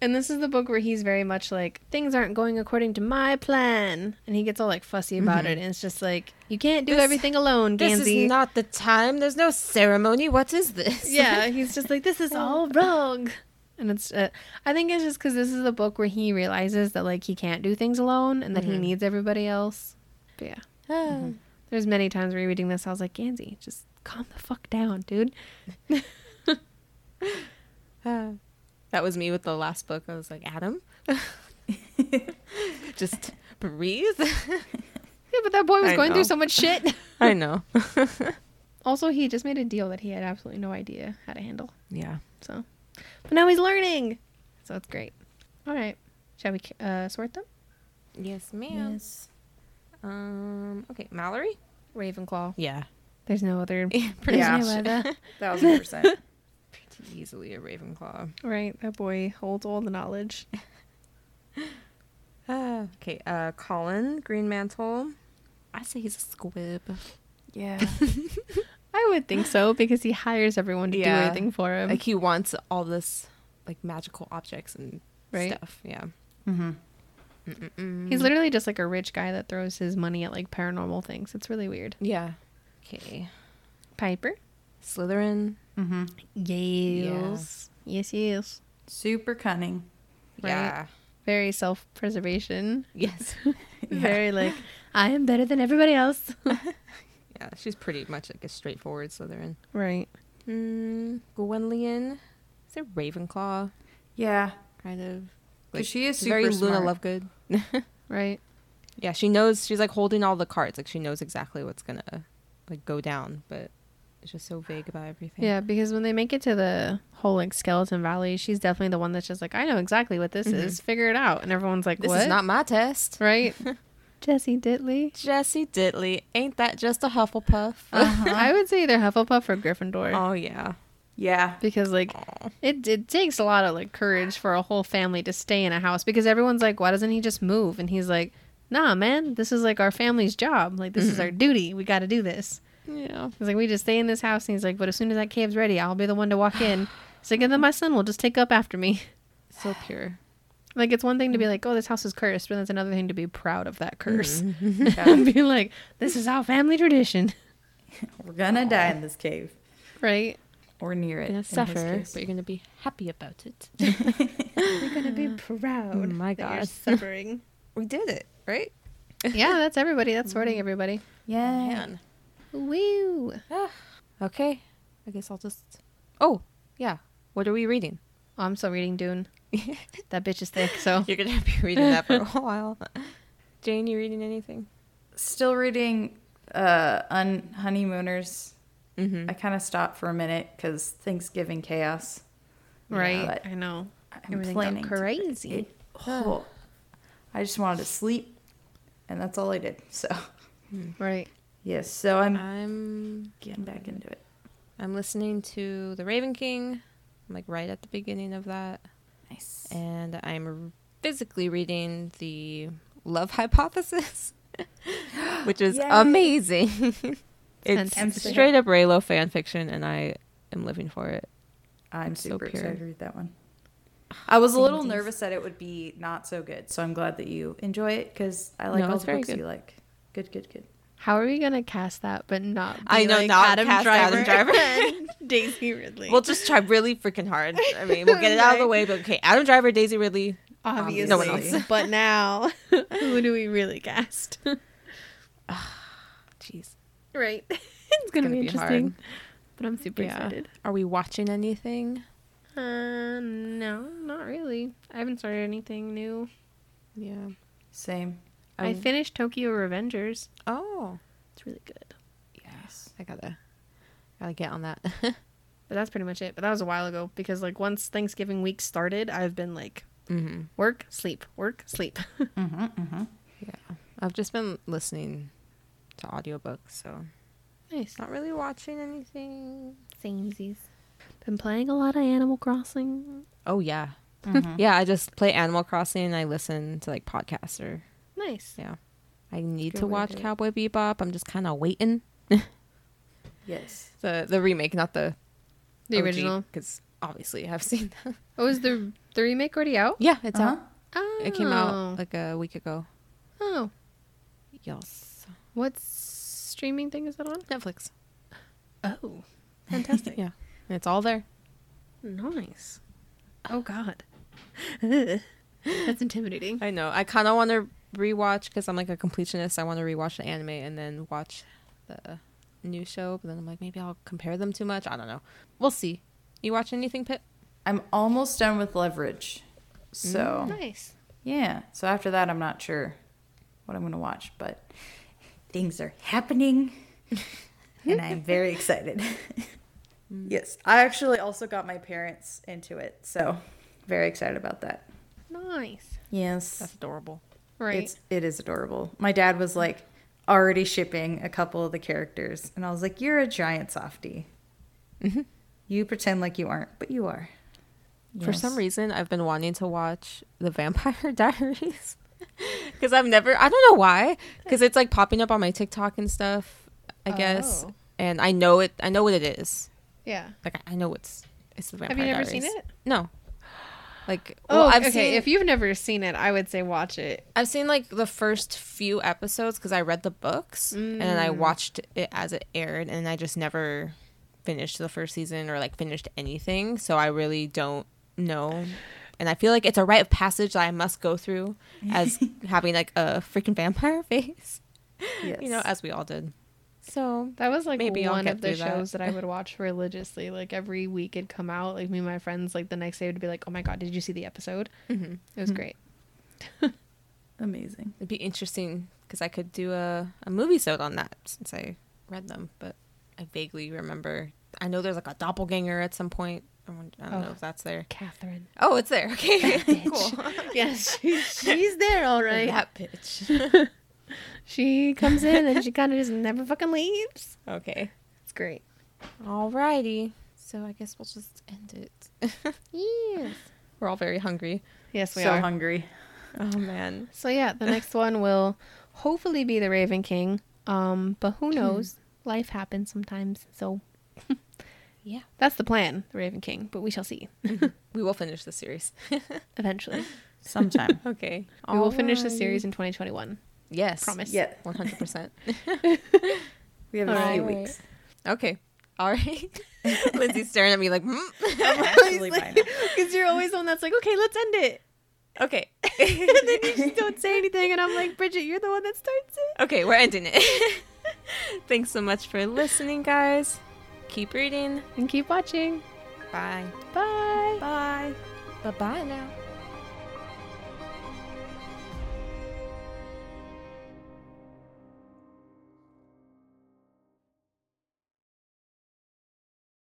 and this is the book where he's very much like things aren't going according to my plan, and he gets all like fussy about Mhm. it, and it's just like you can't do This- everything alone, This Gansey. is not the time. There's no ceremony. What is this? yeah, he's just like this is all wrong. And it's, uh, I think it's just because this is the book where he realizes that like he can't do things alone and that he Mhm. needs everybody else. But yeah, Mhm. There's many times rereading this, I was like, Gansey, just calm the fuck down, dude. Ah. That was me with the last book. I was like, Adam, just breathe. Yeah, but that boy was I going know. through so much shit. I know. also, he just made a deal that he had absolutely no idea how to handle. Yeah. So, but now he's learning. So it's great. All right. Shall we uh, sort them? Yes, ma'am. Yes. Um. Okay, Malory. Ravenclaw. Yeah. There's no other. Pretty Yeah. much. no other. Thousand percent. Pretty easily a Ravenclaw. right. That boy holds all the knowledge. Uh, okay. Uh, Colin Greenmantle. I say he's a squib. Yeah. I would think so because he hires everyone to do Yeah. everything for him. Like he wants all this like magical objects and Right. stuff. Yeah. mm-hmm. Mm-mm-mm. He's literally just like a rich guy that throws his money at like paranormal things. It's really weird. Yeah. Okay. Piper. Slytherin. Mm-hmm. Yes. Yes, yes. Super cunning. Right. Yeah. Very self preservation. Yes. Very like, I am better than everybody else. yeah. She's pretty much like a straightforward Slytherin. right. Mm, Gwenllian. Is it Ravenclaw? Yeah. Kind of. Because she is super very Luna. Lovegood. Right. Yeah, she knows. She's like holding all the cards. Like she knows exactly what's gonna like go down, but it's just so vague about everything. Yeah, because when they make it to the whole like skeleton valley, she's definitely the one that's just like, I know exactly what this Mhm. is. Figure it out. And everyone's like, This what? is not my test. right. Jesse Dittley. Jesse Dittley, ain't that just a Hufflepuff? Uh-huh. I would say either Hufflepuff or Gryffindor. oh yeah. Yeah. because like it, it takes a lot of like courage for a whole family to stay in a house because everyone's like why doesn't he just move? And he's like nah man this is like our family's job. Like this is our duty. We got to do this. Yeah. he's like we just stay in this house. And he's like but as soon as that cave's ready i'll be the one to walk in. He's like and then my son will just take up after me. So pure. like it's one thing to be like oh this house is cursed but it's another thing to be proud of that curse. Mhm. and be like this is our family tradition. We're gonna die in this cave. right Or near You're it. gonna in his suffer, but you're gonna be happy about it. we're gonna be proud Oh my that God. suffering we did it, right? yeah that's everybody that's sorting everybody Yeah. Man. Woo! Okay. I guess I'll just. Oh, yeah. What are we reading? Oh, I'm still reading Dune. that bitch is thick, so You're gonna be reading that for a while. Jane, you reading anything? Still reading uh Unhoneymooners. Mm-hmm. I kind of stopped for a minute because Thanksgiving chaos. right. but I know. I'm Everything planning to- crazy. it- oh, I just wanted to sleep, and that's all I did. So Right. yes, so I'm I'm getting back into it. I'm listening to The Raven King. I'm like right at the beginning of that, Nice. and I'm physically reading the Love Hypothesis, which is Yay. amazing. it's fantastic. straight up Reylo fan fiction, and I am living for it. I'm so super pure. excited to read that one. I was a little Samesies. nervous that it would be not so good, so I'm glad that you enjoy it because I like No, all the very books good. you like. Good, good, good. How are we gonna cast that, but not? Be I know, like not Adam cast Driver, Adam Driver. Daisy Ridley. We'll just try really freaking hard. I mean, we'll get it out of the way. But okay, Adam Driver, Daisy Ridley. obviously, no one else. but now, who do we really cast? Jeez, right. it's gonna, be, interesting. hard. But I'm super Yeah. excited. Are we watching anything? Uh, no, not really. I haven't started anything new. Yeah. Same. I Um, finished Tokyo Revengers. Oh, It's really good. Yes. I gotta, gotta get on that. But that's pretty much it. But that was a while ago because like once Thanksgiving week started, I've been like mm-hmm. work, sleep, work, sleep. Mm-hmm, mm-hmm. Yeah, I've just been listening to audiobooks, so nice. not really watching anything. Samesies. Been playing a lot of Animal Crossing. Oh yeah, Mhm. yeah. I just play Animal Crossing. and I listen to like podcasts or Nice. yeah. I need Good to watch. Cowboy Bebop. I'm just kind of waiting. Yes. The the remake, not the The original. because obviously I've seen. That. Oh, is the the remake already out? yeah, it's Uh-huh. out. Oh. It came out like a week ago. Oh. Yes, What streaming thing is that on? Netflix. Oh. Fantastic. Yeah, it's all there. nice. Oh ah. God. That's intimidating. I know. I kind of want to rewatch because I'm like a completionist. I want to rewatch the anime and then watch the new show. But then I'm like, maybe I'll compare them too much. I don't know. We'll see. You watch anything, Pip? I'm almost done with Leverage. So, mm. Nice. yeah. So after that, I'm not sure what I'm going to watch, but things are happening and I'm very excited. yes. I actually also got my parents into it. So, very excited about that. Nice. Yes. That's adorable. Right. It's it is adorable. My dad was like already shipping a couple of the characters, and I was like, "You're a giant softie. Mhm. You pretend like you aren't, but you are." For some reason, I've been wanting to watch The Vampire Diaries because I've never. I don't know why. Because it's like popping up on my TikTok and stuff. I guess, Oh. and I know it. I know what it is. yeah. Like I know it's it's The Vampire Have you never Diaries. seen it? No. Like Oh, well, I've okay. seen if you've never seen it, I would say watch it. I've seen like the first few episodes because I read the books and then I Mm. watched it as it aired, and I just never finished the first season or like finished anything. So I really don't know. And I feel like it's a rite of passage that I must go through as having like a freaking vampire face, Yes. you know, as we all did. So That was like Maybe one of the through that. shows that. I would watch religiously. Like every week it'd come out. Like me and my friends, like the next day would be like, "Oh my god, did you see the episode?" mhm. It was great. amazing. it'd be interesting because I could do a, a movie sode on that since I read them, but I vaguely remember. I know there's like a doppelganger at some point. I don't know Oh. if that's there. Catherine. Oh, it's there. Okay, cool. yes, she, she's there, all right. That bitch. She comes in and she kind of just never fucking leaves. okay. It's great. Alrighty. So I guess we'll just end it. Yes. We're all very hungry. Yes, we so are. So hungry. Oh man. So yeah, the next one will hopefully be the Raven King. Um, but who knows? Life happens sometimes. So Yeah. that's the plan, the Raven King. But we shall see mm-hmm. We will finish the series. eventually. Sometime. okay. We will finish the series in 2021. Yes. Promise. yeah. One hundred percent. We have a All few right. weeks. Okay. All right. Lindsay's staring at me like? Mm. I'm. Because you're always the one that's like, okay, let's end it. okay. and then you just don't say anything. And I'm like, Bridget, you're the one that starts it. okay, we're ending it. Thanks so much for listening, guys. Keep reading. And keep watching. Bye. Bye. Bye. Bye bye now.